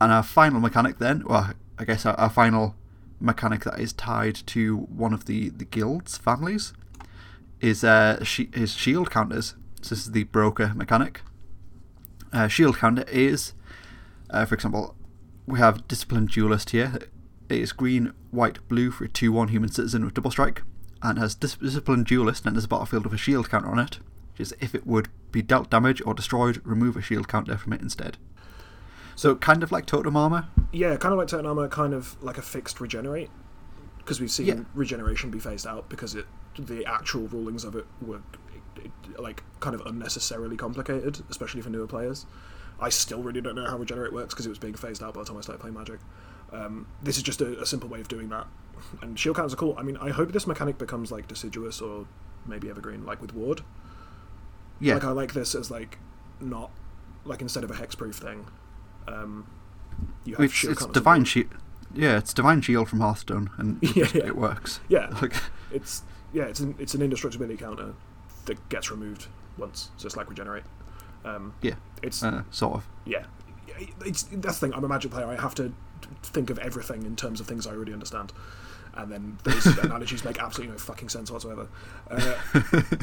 And our final mechanic then, well, I guess our, our final mechanic that is tied to one of the, the guild's families is uh, is shield counters. So this is the broker mechanic. Uh, shield counter is, uh, for example, we have disciplined duelist here. It is green, white, blue for a 2 1 human citizen with double strike, and has dis- disciplined duelist and enters the battlefield with a shield counter on it, which is if it would be dealt damage or destroyed, remove a shield counter from it instead. So, kind of like Totem Armor. Yeah, kind of like Totem Armor, kind of like a fixed regenerate, because we've seen Yeah. regeneration be phased out because it the actual rulings of it were it, it, like kind of unnecessarily complicated, especially for newer players. I still really don't know how regenerate works because it was being phased out by the time I started playing Magic. Um, this is just a, a simple way of doing that, and shield counters are cool. I mean, I hope this mechanic becomes like deciduous or maybe evergreen, like with Ward. Yeah. Like I like this as like not like instead of a hexproof thing. Um, you have it's it's Divine Shield. Yeah, it's Divine Shield from Hearthstone, and it, Yeah, yeah. it works. Yeah, Like, it's yeah, it's an it's an indestructibility counter that gets removed once, so it's like regenerate. Um, yeah, it's uh, sort of. yeah, it's that's the thing. I'm a magic player. I have to think of everything in terms of things I already understand, and then those analogies make absolutely no fucking sense whatsoever. Uh,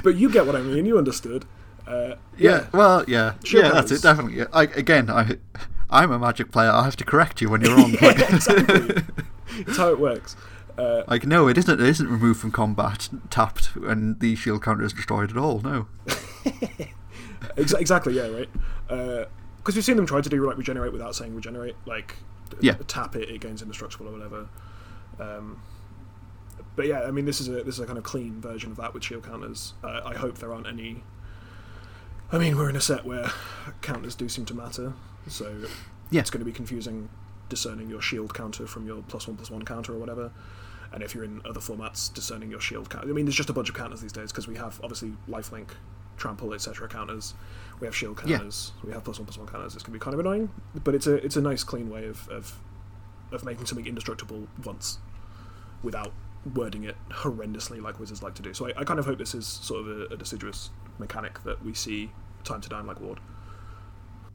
but you get what I mean. You understood. Uh, Yeah, well, yeah, yeah, that's it, definitely. Yeah. I, again, I, I'm a Magic player. I have to correct you when you're wrong. yeah, exactly. it's how it works. Uh, like, no, it isn't. It isn't removed from combat, tapped, and the shield counter is destroyed at all. No. Ex- exactly, yeah, right. Because we've seen them try to do like regenerate without saying regenerate, like Yeah. tap it, it gains indestructible or whatever. Um, but yeah, I mean, this is a this is a kind of clean version of that with shield counters. Uh, I hope there aren't any. I mean, we're in a set where counters do seem to matter, so Yeah. it's going to be confusing discerning your shield counter from your plus one plus one counter or whatever. And if you're in other formats, discerning your shield counter. I mean, there's just a bunch of counters these days because we have obviously lifelink, trample, etc. counters. We have shield Yeah. counters. We have plus one plus one counters. It's going to be kind of annoying, but it's a it's a nice clean way of of, of making something indestructible once, without wording it horrendously like wizards like to do. So I, I kind of hope this is sort of a, a deciduous mechanic that we see Time to Dine like Ward.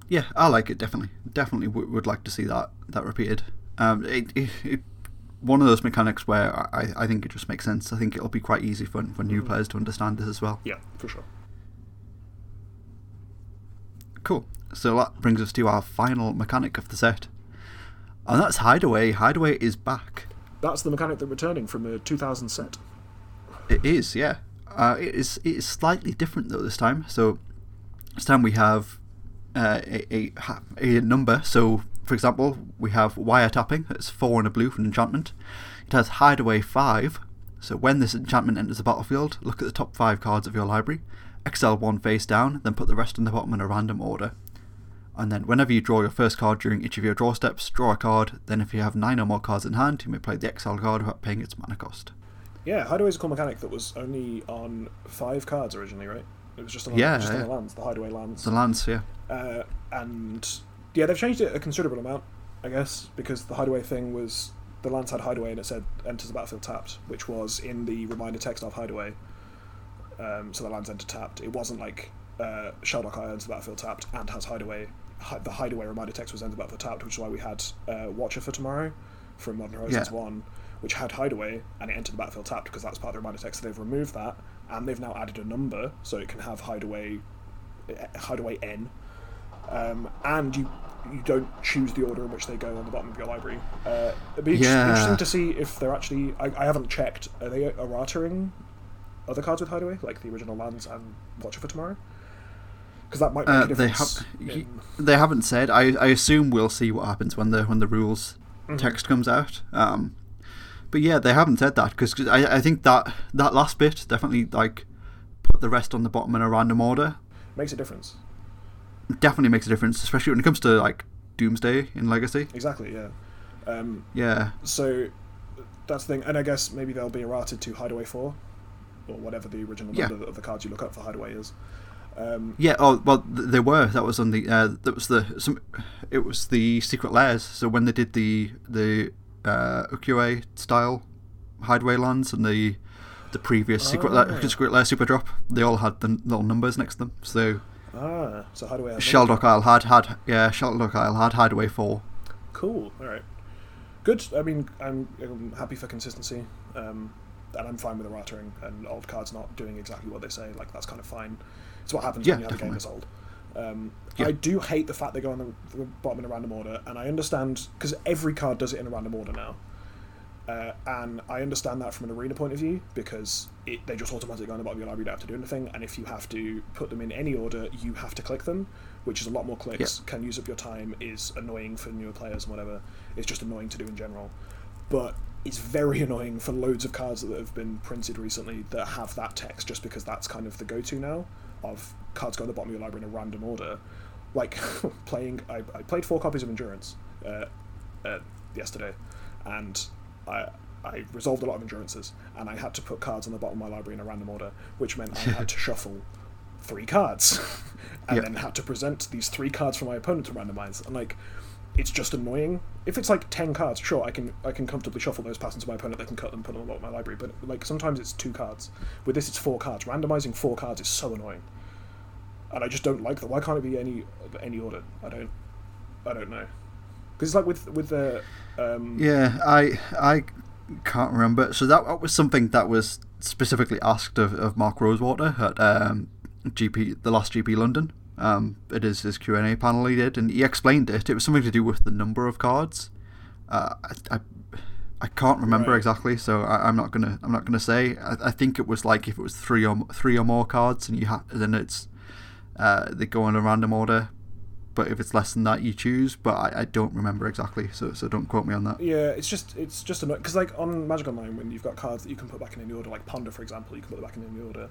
Yeah, I like it definitely. Definitely w- would like to see that that repeated. Um, it, it, it one of those mechanics where I, I think it just makes sense. I think it'll be quite easy for for new Mhm. players to understand this as well. Yeah, for sure. Cool. So that brings us to our final mechanic of the set, and that's Hideaway. Hideaway is back. That's the mechanic that's returning from the 2000 set. It is, yeah. Uh, it is. It is slightly different though this time. So this time we have uh, a, a a number. So for example, we have wiretapping. It's four and a blue for an enchantment. It has hideaway five. So when this enchantment enters the battlefield, look at the top five cards of your library. Exile one face down, then put the rest on the bottom in a random order. And then whenever you draw your first card during each of your draw steps, draw a card. Then if you have nine or more cards in hand, you may play the exile card without paying its mana cost. Yeah, Hideaway is a cool mechanic that was only on five cards originally, right? It was just on, Yeah, just on the lands, the Hideaway lands. The lance, yeah. Uh, and yeah, they've changed it a considerable amount, I guess, because the Hideaway thing was the lands had Hideaway and it said enters the battlefield tapped, which was in the reminder text of Hideaway. Um, so the lands enter tapped. It wasn't like uh, Shelldock Isle enters the battlefield tapped and has Hideaway. Hi- the Hideaway reminder text was enter the battlefield tapped, which is why we had uh, Watcher for tomorrow from Modern Horizons Yeah. 1, which had Hideaway and it entered the battlefield tapped because that's part of the reminder text. So they've removed that and they've now added a number so it can have Hideaway, uh, Hideaway N um, and you you don't choose the order in which they go on the bottom of your library. Uh, it'd be Yeah. interesting to see if they're actually. I, I haven't checked. Are they erratering other cards with Hideaway, like the original lands and Watcher for Tomorrow? Because that might make Uh, a they difference. have. in- They haven't said. I, I assume we'll see what happens when the when the rules Mhm. text comes out. Um, but yeah, they haven't said that because I, I think that that last bit definitely like put the rest on the bottom in a random order. makes a difference. Definitely makes a difference, especially when it comes to like Doomsday in Legacy. Exactly. Yeah. Um, Yeah, so that's the thing, and I guess maybe they'll be errated to Hideaway Four, or whatever the original Yeah. number of the cards you look up for Hideaway is. Um, yeah. Oh well, th- they were. That was on the. Uh, that was the. Some. It was the Secret Lairs. So when they did the the uh, Ukiyo-e style hideaway lands and the the previous secret Oh. Lair, Secret Lair super drop, they all had the little numbers next to them. So ah, so Hideaway. Shelldock Isle had had yeah Shelldock Isle had hideaway four. Cool. All right. Good. I mean, I'm, I'm happy for consistency, um, and I'm fine with the rattering and old cards not doing exactly what they say. Like that's kind of fine. It's what happens Yeah, when you have a game that's old. Um, Yeah. I do hate the fact they go on the, the bottom in a random order, and I understand because every card does it in a random order now. Uh, and I understand that from an arena point of view because it, they just automatically go on the bottom of your library. You don't have to do anything, and if you have to put them in any order, you have to click them, which is a lot more clicks. Can use up your time. Is annoying for newer players and whatever. It's just annoying to do in general, but it's very annoying for loads of cards that have been printed recently that have that text just because that's kind of the go-to now of cards go on the bottom of your library in a random order. Like playing, I, I played four copies of Endurance uh, uh, yesterday, and I I resolved a lot of endurances, and I had to put cards on the bottom of my library in a random order, which meant I had to shuffle three cards, and Yeah. then had to present these three cards for my opponent to randomize. And like, it's just annoying. If it's like ten cards, sure, I can I can comfortably shuffle those past into my opponent. They can cut them, put them on the bottom of my library. But like sometimes it's two cards. With this, it's four cards. Randomizing four cards is so annoying, and I just don't like that. Why can't it be any any order? I don't I don't know. Because it's like with with the um, Yeah, I I can't remember. So that, that was something that was specifically asked of, of Mark Rosewater at um, GP the last GP London. Um, it is his Q and A panel he did, and he explained it. It was something to do with the number of cards. Uh, I, I I can't remember Right. exactly, so I, I'm not gonna I'm not gonna say. I, I think it was like if it was three or three or more cards, and you have then it's uh, they go in a random order. But if it's less than that, you choose. But I, I don't remember exactly, so so don't quote me on that. Yeah, it's just it's just a because like on Magic Online when you've got cards that you can put back in any order, like Ponder for example, you can put them back in any order.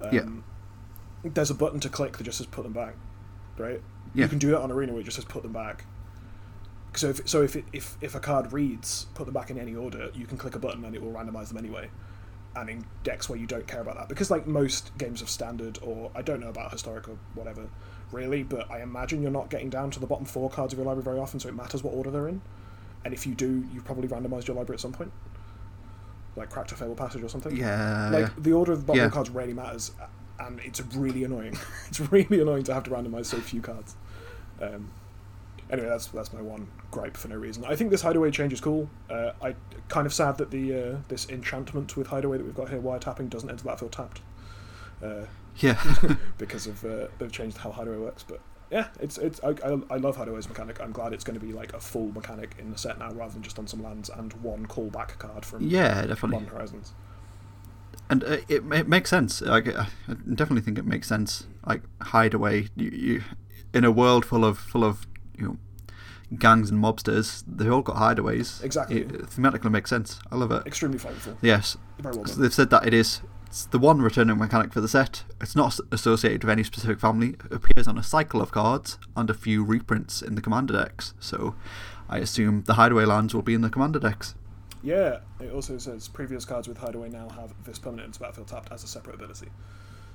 Um, Yeah. There's a button to click that just says put them back, right? Yeah. You can do that on Arena where it just says put them back. So if so if it, if if a card reads put them back in any order, you can click a button and it will randomize them anyway. And in decks where you don't care about that, because like most games of standard or I don't know about historic or whatever, really, but I imagine you're not getting down to the bottom four cards of your library very often, so it matters what order they're in. And if you do, you've probably randomized your library at some point, like cracked a Fabled Passage or something. Yeah. Like the order of the bottom Yeah. cards really matters. and it's really annoying. it's really annoying to have to randomize so few cards. Um, anyway, that's that's my one gripe for no reason. I think this hideaway change is cool. Uh, I kind of sad that the uh, this enchantment with hideaway that we've got here, wiretapping, doesn't enter the battlefield tapped. Uh, Yeah. because of uh, they've changed how hideaway works. But yeah, it's it's I, I, love hideaway's mechanic. I'm glad it's going to be like a full mechanic in the set now, rather than just on some lands and one callback card from yeah, definitely. Modern Horizons. and uh, it, it makes sense. Like, I I definitely think it makes sense. Like hideaway, you, you in a world full of full of you know gangs and mobsters, they've all got hideaways. Exactly. It thematically makes sense. I love it. Extremely flavorful. Yes, Very well they've said that it is. It's the one returning mechanic for the set. It's not associated with any specific family. It appears on a cycle of cards and a few reprints in the commander decks. So, I assume the hideaway lands will be in the commander decks. Yeah, it also says previous cards with Hideaway now have this permanent into battlefield tapped as a separate ability.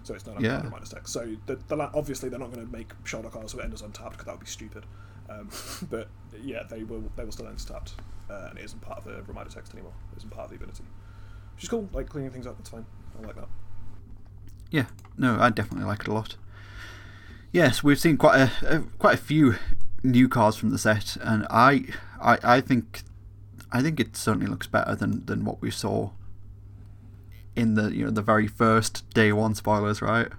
So it's not on Yeah. minus deck. So the, the, la- obviously they're not going to make shoulder cards with Enders untapped because that would be stupid. Um, but yeah, they will they will still end tapped, uh, and it isn't part of the reminder text anymore. It isn't part of the ability, which is cool. Like cleaning things up, that's fine. I like that. Yeah, no, I definitely like it a lot. Yes, we've seen quite a, a quite a few new cars from the set, and I, I, I think, I think it certainly looks better than, than what we saw in the you know the very first day one spoilers, right?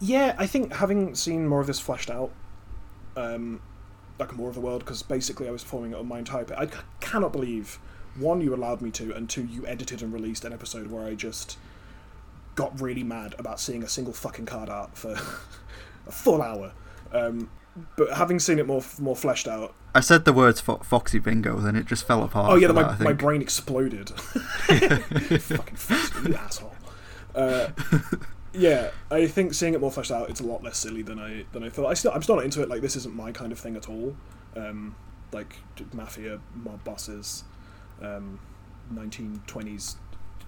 Yeah, I think having seen more of this fleshed out, um, like more of the world, because basically I was forming it on my entire. I cannot believe one you allowed me to, and two you edited and released an episode where I just got really mad about seeing a single fucking card art for a full hour. Um, but having seen it more more fleshed out, I said the words fo- Foxy Bingo, then it just fell apart. oh yeah, my, that, my brain exploded. fucking fuck you asshole. Uh, yeah, I think seeing it more fleshed out, it's a lot less silly than I than I thought. I still I'm still not into it. Like this isn't my kind of thing at all. Um, like mafia mob bosses, um, 1920s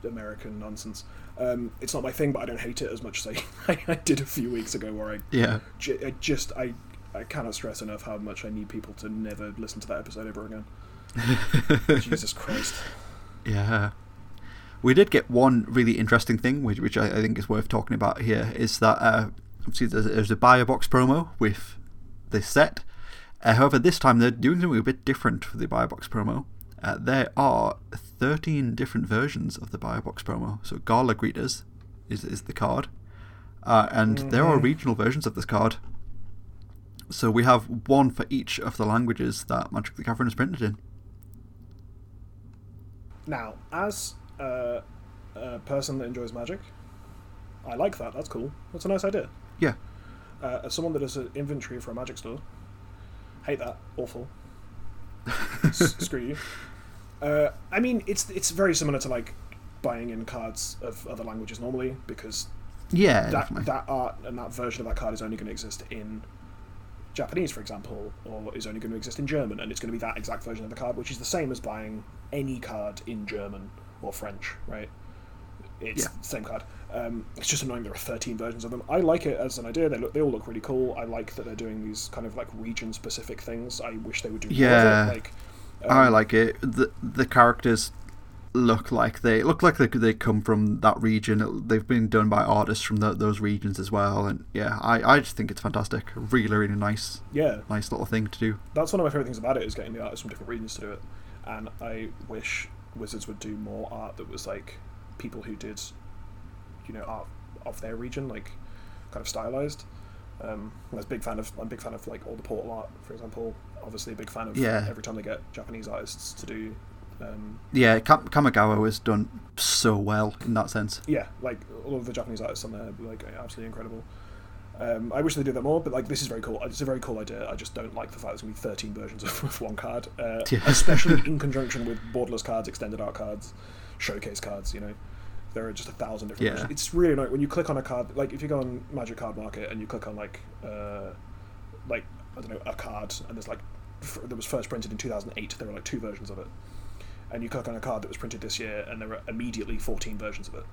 American nonsense. Um, it's not my thing, but I don't hate it as much as I, I did a few weeks ago, where I, yeah, ju- I just I I cannot stress enough how much I need people to never listen to that episode ever again. Jesus Christ. yeah. We did get one really interesting thing, which, which I, I think is worth talking about here, is that uh, obviously there's, there's a buy-a-box promo with this set. Uh, however, this time they're doing something a bit different for the buy-a-box promo. Uh, there are 13 different versions of the Buy-a-Box promo. So Gala Greeters is, is the card. Uh, and there are Mhm. regional versions of this card. So we have one for each of the languages that Magic the Gathering is printed in. Now, as uh, a person that enjoys magic, I like that. That's cool. That's a nice idea. Yeah. Uh, as someone that does an inventory for a magic store, hate that. Awful. S- screw you. Uh, I mean, it's it's very similar to like buying in cards of other languages normally because Yeah, that definitely. that art and that version of that card is only going to exist in Japanese, for example, or is only going to exist in German, and it's going to be that exact version of the card, which is the same as buying any card in German or French, right? It's Yeah. the same card. Um, it's just annoying. There are thirteen versions of them. I like it as an idea. They look, they all look really cool. I like that they're doing these kind of like region-specific things. I wish they would do Yeah. more of it. Like, I um, like it. The the characters look like they look like they they come from that region. They've been done by artists from tho- those regions as well, and yeah, I, I just think it's fantastic. Really, really nice, Yeah, nice little thing to do. that's one of my favorite things about it is getting the artists from different regions to do it. And I wish Wizards would do more art that was like people who did, you know, art of their region, like kind of stylized. Um, I was a big fan of. I'm a big fan of like all the portal art, for example. Obviously, a big fan of Yeah. every time they get Japanese artists to do. Um, Yeah, Kam- Kamigawa has done so well in that sense. yeah, like all of the Japanese artists on there, are, like absolutely incredible. Um, I wish they did that more, but like this is very cool. It's a very cool idea. I just don't like the fact there's going to be 13 versions of, of one card, uh, Yeah. especially in conjunction with borderless cards, extended art cards, showcase cards. You know, there are just a thousand different. Yeah. versions. It's really annoying when you click on a card. Like if you go on Magic Card Market and you click on like, uh, like I don't know, a card, and there's like f- that was first printed in 2008. There were like two versions of it, and you click on a card that was printed this year, and there are immediately 14 versions of it.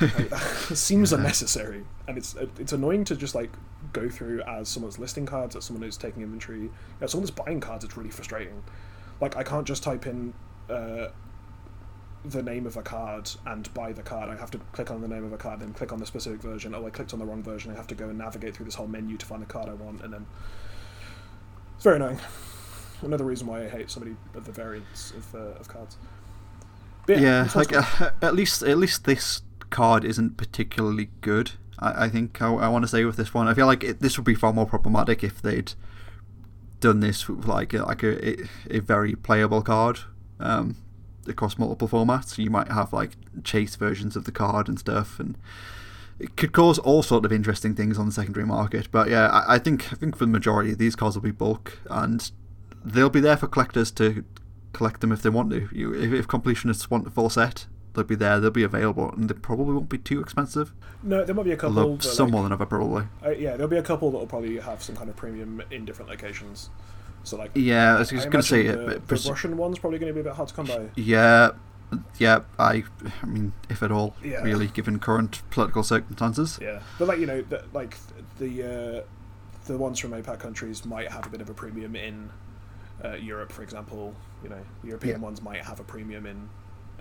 It seems unnecessary, and it's it's annoying to just like go through as someone's listing cards, as someone who's taking inventory, know, someone that's buying cards. It's really frustrating. Like I can't just type in, uh, the name of a card and buy the card. I have to click on the name of a card, then click on the specific version. Oh, I clicked on the wrong version. I have to go and navigate through this whole menu to find the card I want, and then it's very annoying. Another reason why I hate so many of the variants of, uh, of cards. But Yeah, sounds like uh, at least at least this card isn't particularly good. I, I think I, I want to say with this one, I feel like it, this would be far more problematic if they'd done this with like a, like a, a, a very playable card um, across multiple formats. You might have like chase versions of the card and stuff, and it could cause all sort of interesting things on the secondary market. But yeah, I, I think I think for the majority of these cards will be bulk, and they'll be there for collectors to collect them if they want to. You, if, if completionists want the full set, they'll be there. They'll be available, and they probably won't be too expensive. no, there might be a couple. Although some like- more than ever, probably. Uh, yeah, there'll be a couple that will probably have some kind of premium in different locations. So like, Yeah, I was just going to say imagine it. the, the Russian one's probably going to be a bit hard to come by. yeah, yeah. I, I mean, if at all, Yeah. really, given current political circumstances. Yeah, but like you know, the, like the uh, the ones from APAC countries might have a bit of a premium in uh, Europe, for example. You know, the European Yeah. ones might have a premium in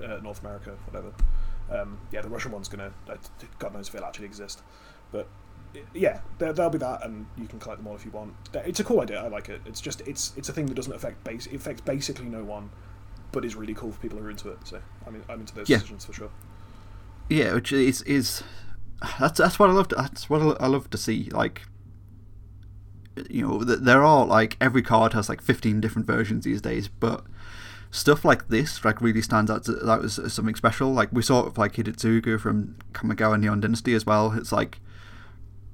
uh, North America, whatever. Um, yeah, the Russian one's gonna. Uh, God knows if it'll actually exist, but yeah, there, there'll be that, and you can collect them all if you want. It's a cool idea. I like it. It's just it's it's a thing that doesn't affect base. It affects basically no one, but is really cool for people who are into it. So I mean, I'm into those Yeah. decisions for sure. Yeah, which is is that's that's what I love. To, that's what I love to see. Like, you know, th- there are like every card has like fifteen different versions these days, but stuff like this like really stands out. To, that was something special. Like we saw it with like Hidetsugu from Kamigawa Neon Dynasty as well. It's like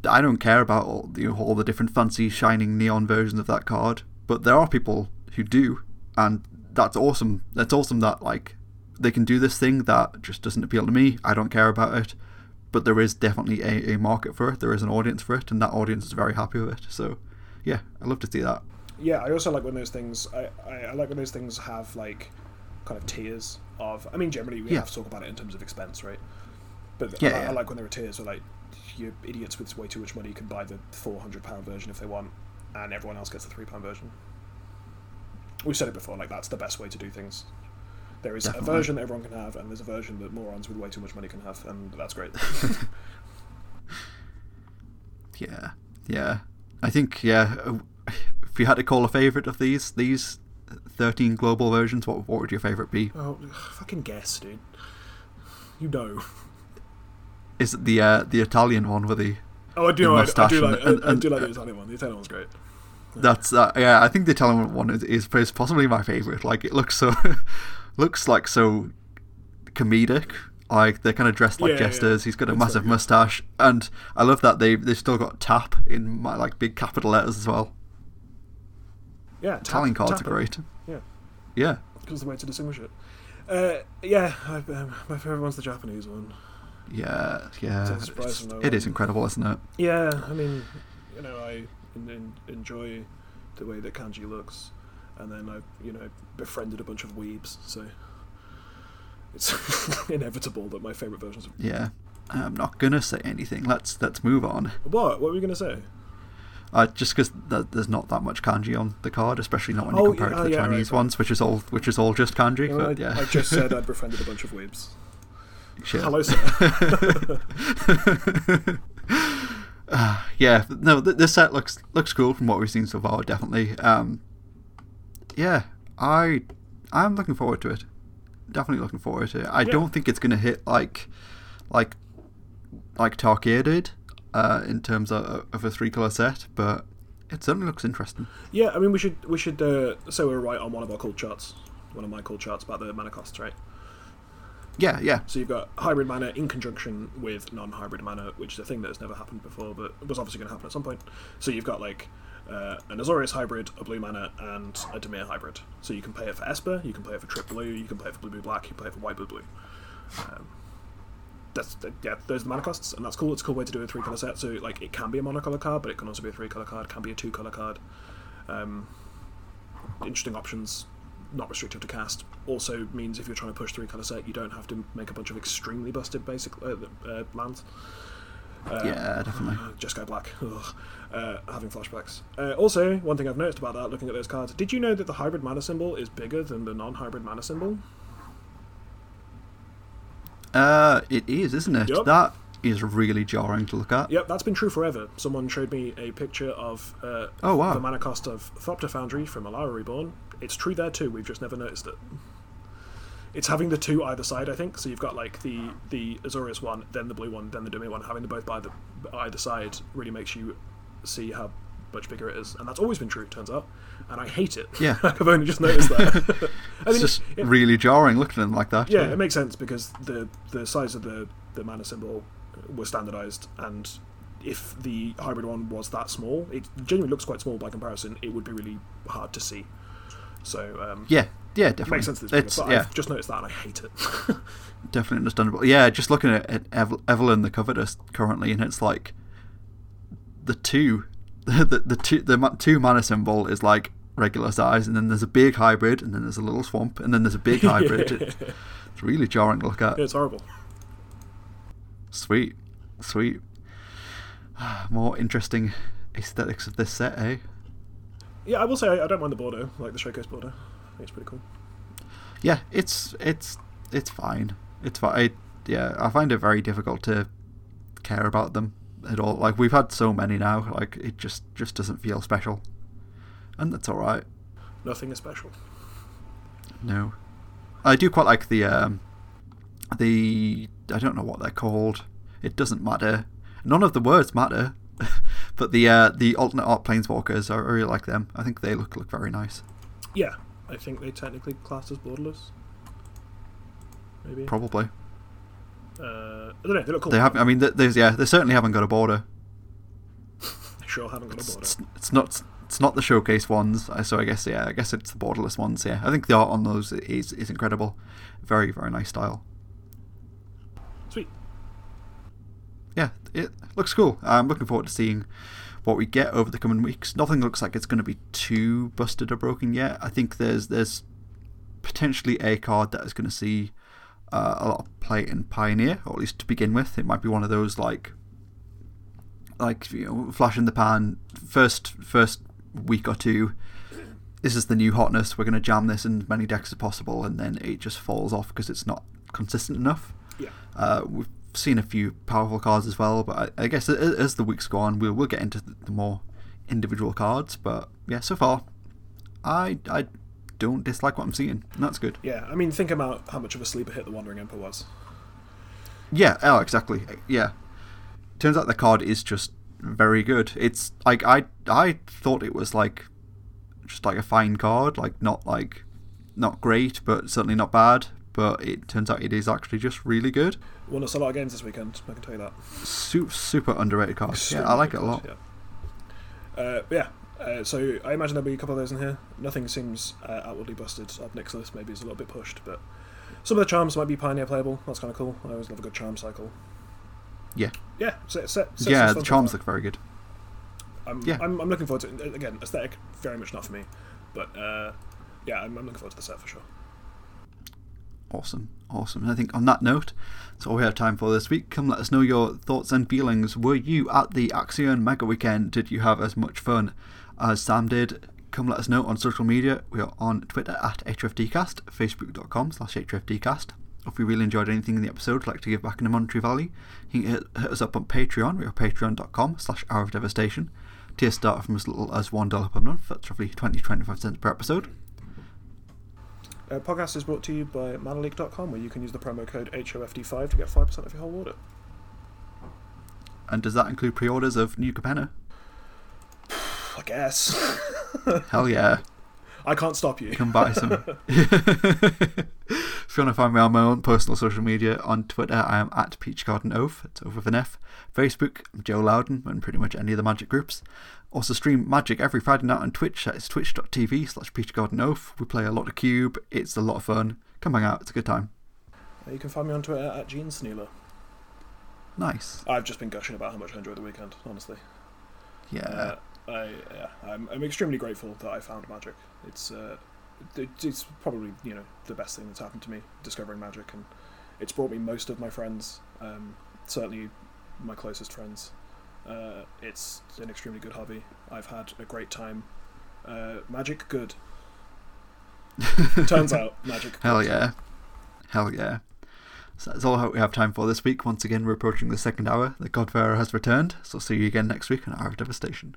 I don't care about all, you know, all the different fancy shining neon versions of that card, but there are people who do, and that's awesome. That's awesome that like they can do this thing that just doesn't appeal to me. I don't care about it, but there is definitely a, a market for it. There is an audience for it, and that audience is very happy with it. So, yeah, I love to see that. Yeah, I also like when those things. I, I, I like when those things have like kind of tiers of. I mean, generally we Yeah. have to talk about it in terms of expense, right? But Yeah, I, yeah. I like when there are tiers where like you idiots with way too much money can buy the four hundred pound version if they want, and everyone else gets the three pound version. We've said it before. Like that's the best way to do things. There is Definitely. a version that everyone can have, and there's a version that morons with way too much money can have, and that's great. Yeah, yeah. I think yeah. uh, If you had to call a favorite of these these thirteen global versions, what what would your favorite be? oh, fucking guess, dude. You know. Is it the uh, the Italian one with the Oh, I do. The I, I do like. and- I, I do like the Italian one. The Italian one's great. That's uh, yeah. I think the Italian one is, is is possibly my favorite. Like it looks so, looks like so comedic. Like they're kind of dressed like Yeah, yeah, yeah. jesters. He's got a It's massive mustache, and I love that they they still got tap in my like big capital letters as well. Yeah, tap- Italian cards tap are it. great. Yeah. Yeah, Because the way to distinguish it. Uh, yeah, I, um, my favorite one's the Japanese one. Yeah, yeah. It's It's- it is incredible, isn't it? Yeah, I mean, you know, I in, in, enjoy the way that kanji looks, and then I, you know, befriended a bunch of weebs, so it's inevitable that my favorite versions. Of... Yeah. I'm not gonna say anything. Let's let's move on. What? What were we gonna say? Uh, just because th- there's not that much kanji on the card, especially not when you Oh, compare it to the yeah, Chinese right. ones, which is all which is all just kanji. You know, but I, yeah, I just said I'd befriended a bunch of weebs. Sure. Hello, sir. Uh, yeah, no, th- this set looks looks cool from what we've seen so far. Definitely. Um, yeah, I I'm looking forward to it. Definitely looking forward to it. I Yeah. don't think it's gonna hit like like like Tarkir did uh, in terms of, of a three color set, but it certainly looks interesting. Yeah, I mean, we should we should uh, say we're right on one of our cool charts, one of my cool charts about the mana costs, right? Yeah, yeah, So you've got hybrid mana in conjunction with non-hybrid mana, which is a thing that has never happened before, but was obviously going to happen at some point. So you've got like uh, an Azorius hybrid, a blue mana, and a Dimir hybrid. So you can play it for Esper, you can play it for Trip Blue, you can play it for Blue Blue Black, you can play it for White Blue Blue. Um, that's yeah, those are the mana costs, and that's cool. It's a cool way to do a three color set. So like it can be a monocolor card, but it can also be a three color card, can be a two color card. Um, interesting options, not restrictive to cast. Also means if you're trying to push three color set, you don't have to make a bunch of extremely busted basic uh, uh, lands. Uh, yeah, definitely. Just go black. Ugh. Uh, having flashbacks. Uh, also, one thing I've noticed about that, looking at those cards, did you know that the hybrid mana symbol is bigger than the non-hybrid mana symbol? Uh, it is, isn't it? Yep. That is really jarring to look at. Yep, that's been true forever. Someone showed me a picture of uh, Oh, wow. the mana cost of Thopter Foundry from Alara Reborn. It's true there too. We've just never noticed it. It's having the two either side, I think. So you've got like the the Azorius one, then the blue one, then the Dimir one. Having them both by the either side really makes you see how much bigger it is, and that's always been true. It turns out, and I hate it. Yeah. I've only just noticed that. I It's just it- really jarring looking at them like that. yeah, it makes sense because the the size of the the mana symbol was standardized, and if the hybrid one was that small, it genuinely looks quite small by comparison. It would be really hard to see. So um, yeah, yeah, definitely. makes sense. That it's, it's yeah, I've just noticed that, and I hate it. definitely understandable. Yeah, just looking at, at Evel- Evelyn the Covetous currently, and it's like the two, the the, two the two mana symbol is like regular size, and then there's a big hybrid, and then there's a little swamp, and then there's a big hybrid. It- it's really jarring to look at. it's horrible. Sweet, sweet. More interesting aesthetics of this set, eh? Yeah, I will say I, I don't mind the border, like the showcase border. I think it's pretty cool. Yeah, it's it's it's fine. It's fine. I, yeah, I find it very difficult to care about them at all. Like we've had so many now, like it just just doesn't feel special, and that's all right. Nothing is special. No, I do quite like the um, the I don't know what they're called. It doesn't matter. None of the words matter. but the uh, the alternate art planeswalkers, I really like them. I think they look look very nice. Yeah, I think they technically classed as borderless. Maybe. Probably uh, I don't know. They look cool. they have. I mean, there's yeah, they certainly haven't got a border. They sure haven't got a border. it's, it's not it's not the showcase ones. uh, So I guess yeah, I guess it's the borderless ones. Yeah, I think the art on those is is incredible. Very very nice style. Sweet. Yeah, it looks cool. I'm looking forward to seeing what we get over the coming weeks. Nothing looks like it's going to be too busted or broken yet. I think there's there's potentially a card that is going to see uh, a lot of play in Pioneer, or at least to begin with. It might be one of those like like you know flash in the pan first first week or two. This is the new hotness. We're going to jam this in as many decks as possible, and then it just falls off because it's not consistent enough. Yeah. Uh, we've seen a few powerful cards as well, but I, I guess as the weeks go on, we'll we'll get into the, the more individual cards. But yeah, so far, I I don't dislike what I'm seeing, and that's good. Yeah, I mean, think about how much of a sleeper hit the Wandering Emperor was. Yeah, oh, exactly. Yeah, turns out the card is just very good. It's like I I thought it was like just like a fine card, like not like not great, but certainly not bad. But it turns out it is actually just really good. Won us a lot of games this weekend. I can tell you that. Super, super underrated card. Yeah, I like it a lot. Yeah. Uh, yeah. Uh, so I imagine there'll be a couple of those in here. Nothing seems uh, outwardly busted. Ob Nixilis maybe is a little bit pushed, but some of the charms might be pioneer playable. That's kind of cool. I always love a good charm cycle. Yeah. Yeah. Set, set, set yeah, the charms look very good. I'm, yeah. I'm, I'm looking forward to it. Again, aesthetic very much not for me, but uh, yeah, I'm, I'm looking forward to the set for sure. Awesome, awesome. And I think on that note, that's all we have time for this week. Come let us know your thoughts and feelings. Were you at the Axion Mega Weekend? Did you have as much fun as Sam did? Come let us know on social media. We are on Twitter at HFDcast, Facebook.com slash HFDcast. If you really enjoyed anything in the episode, like to give back in a monetary value, you can hit, hit us up on Patreon. We are patreon.com slash hour of devastation. Tiers start from as little as $1 per month. That's roughly 20 25 cents per episode. Uh, podcast is brought to you by manaleak.com, where you can use the promo code HOFD5 to get 5% off your whole order. And does that include pre orders of New Capenna? I guess. Hell yeah. I can't stop you. come buy some. if you want to find me on my own personal social media, on Twitter I am at PeachGardenOaf, it's over with an F. Facebook, I'm Joe Loudon, and pretty much any of the Magic groups. Also stream Magic every Friday night on Twitch, it's twitch.tv slash PeachGardenOaf. We play a lot of Cube, it's a lot of fun. Come hang out, it's a good time. Uh, you can find me on Twitter at Gene Snealer. Nice. I've just been gushing about how much I enjoyed the weekend, honestly. Yeah. Uh, I, yeah, I'm, I'm extremely grateful that I found Magic. It's uh, it, it's probably you know the best thing that's happened to me discovering Magic, and it's brought me most of my friends, um, certainly my closest friends. Uh, it's an extremely good hobby. I've had a great time. Uh, magic, good. Turns out, Magic. Hell yeah. Hell yeah. So that's all I hope we have time for this week. Once again, we're approaching the second hour. The Godfarer has returned, so see you again next week on Hour of Devastation.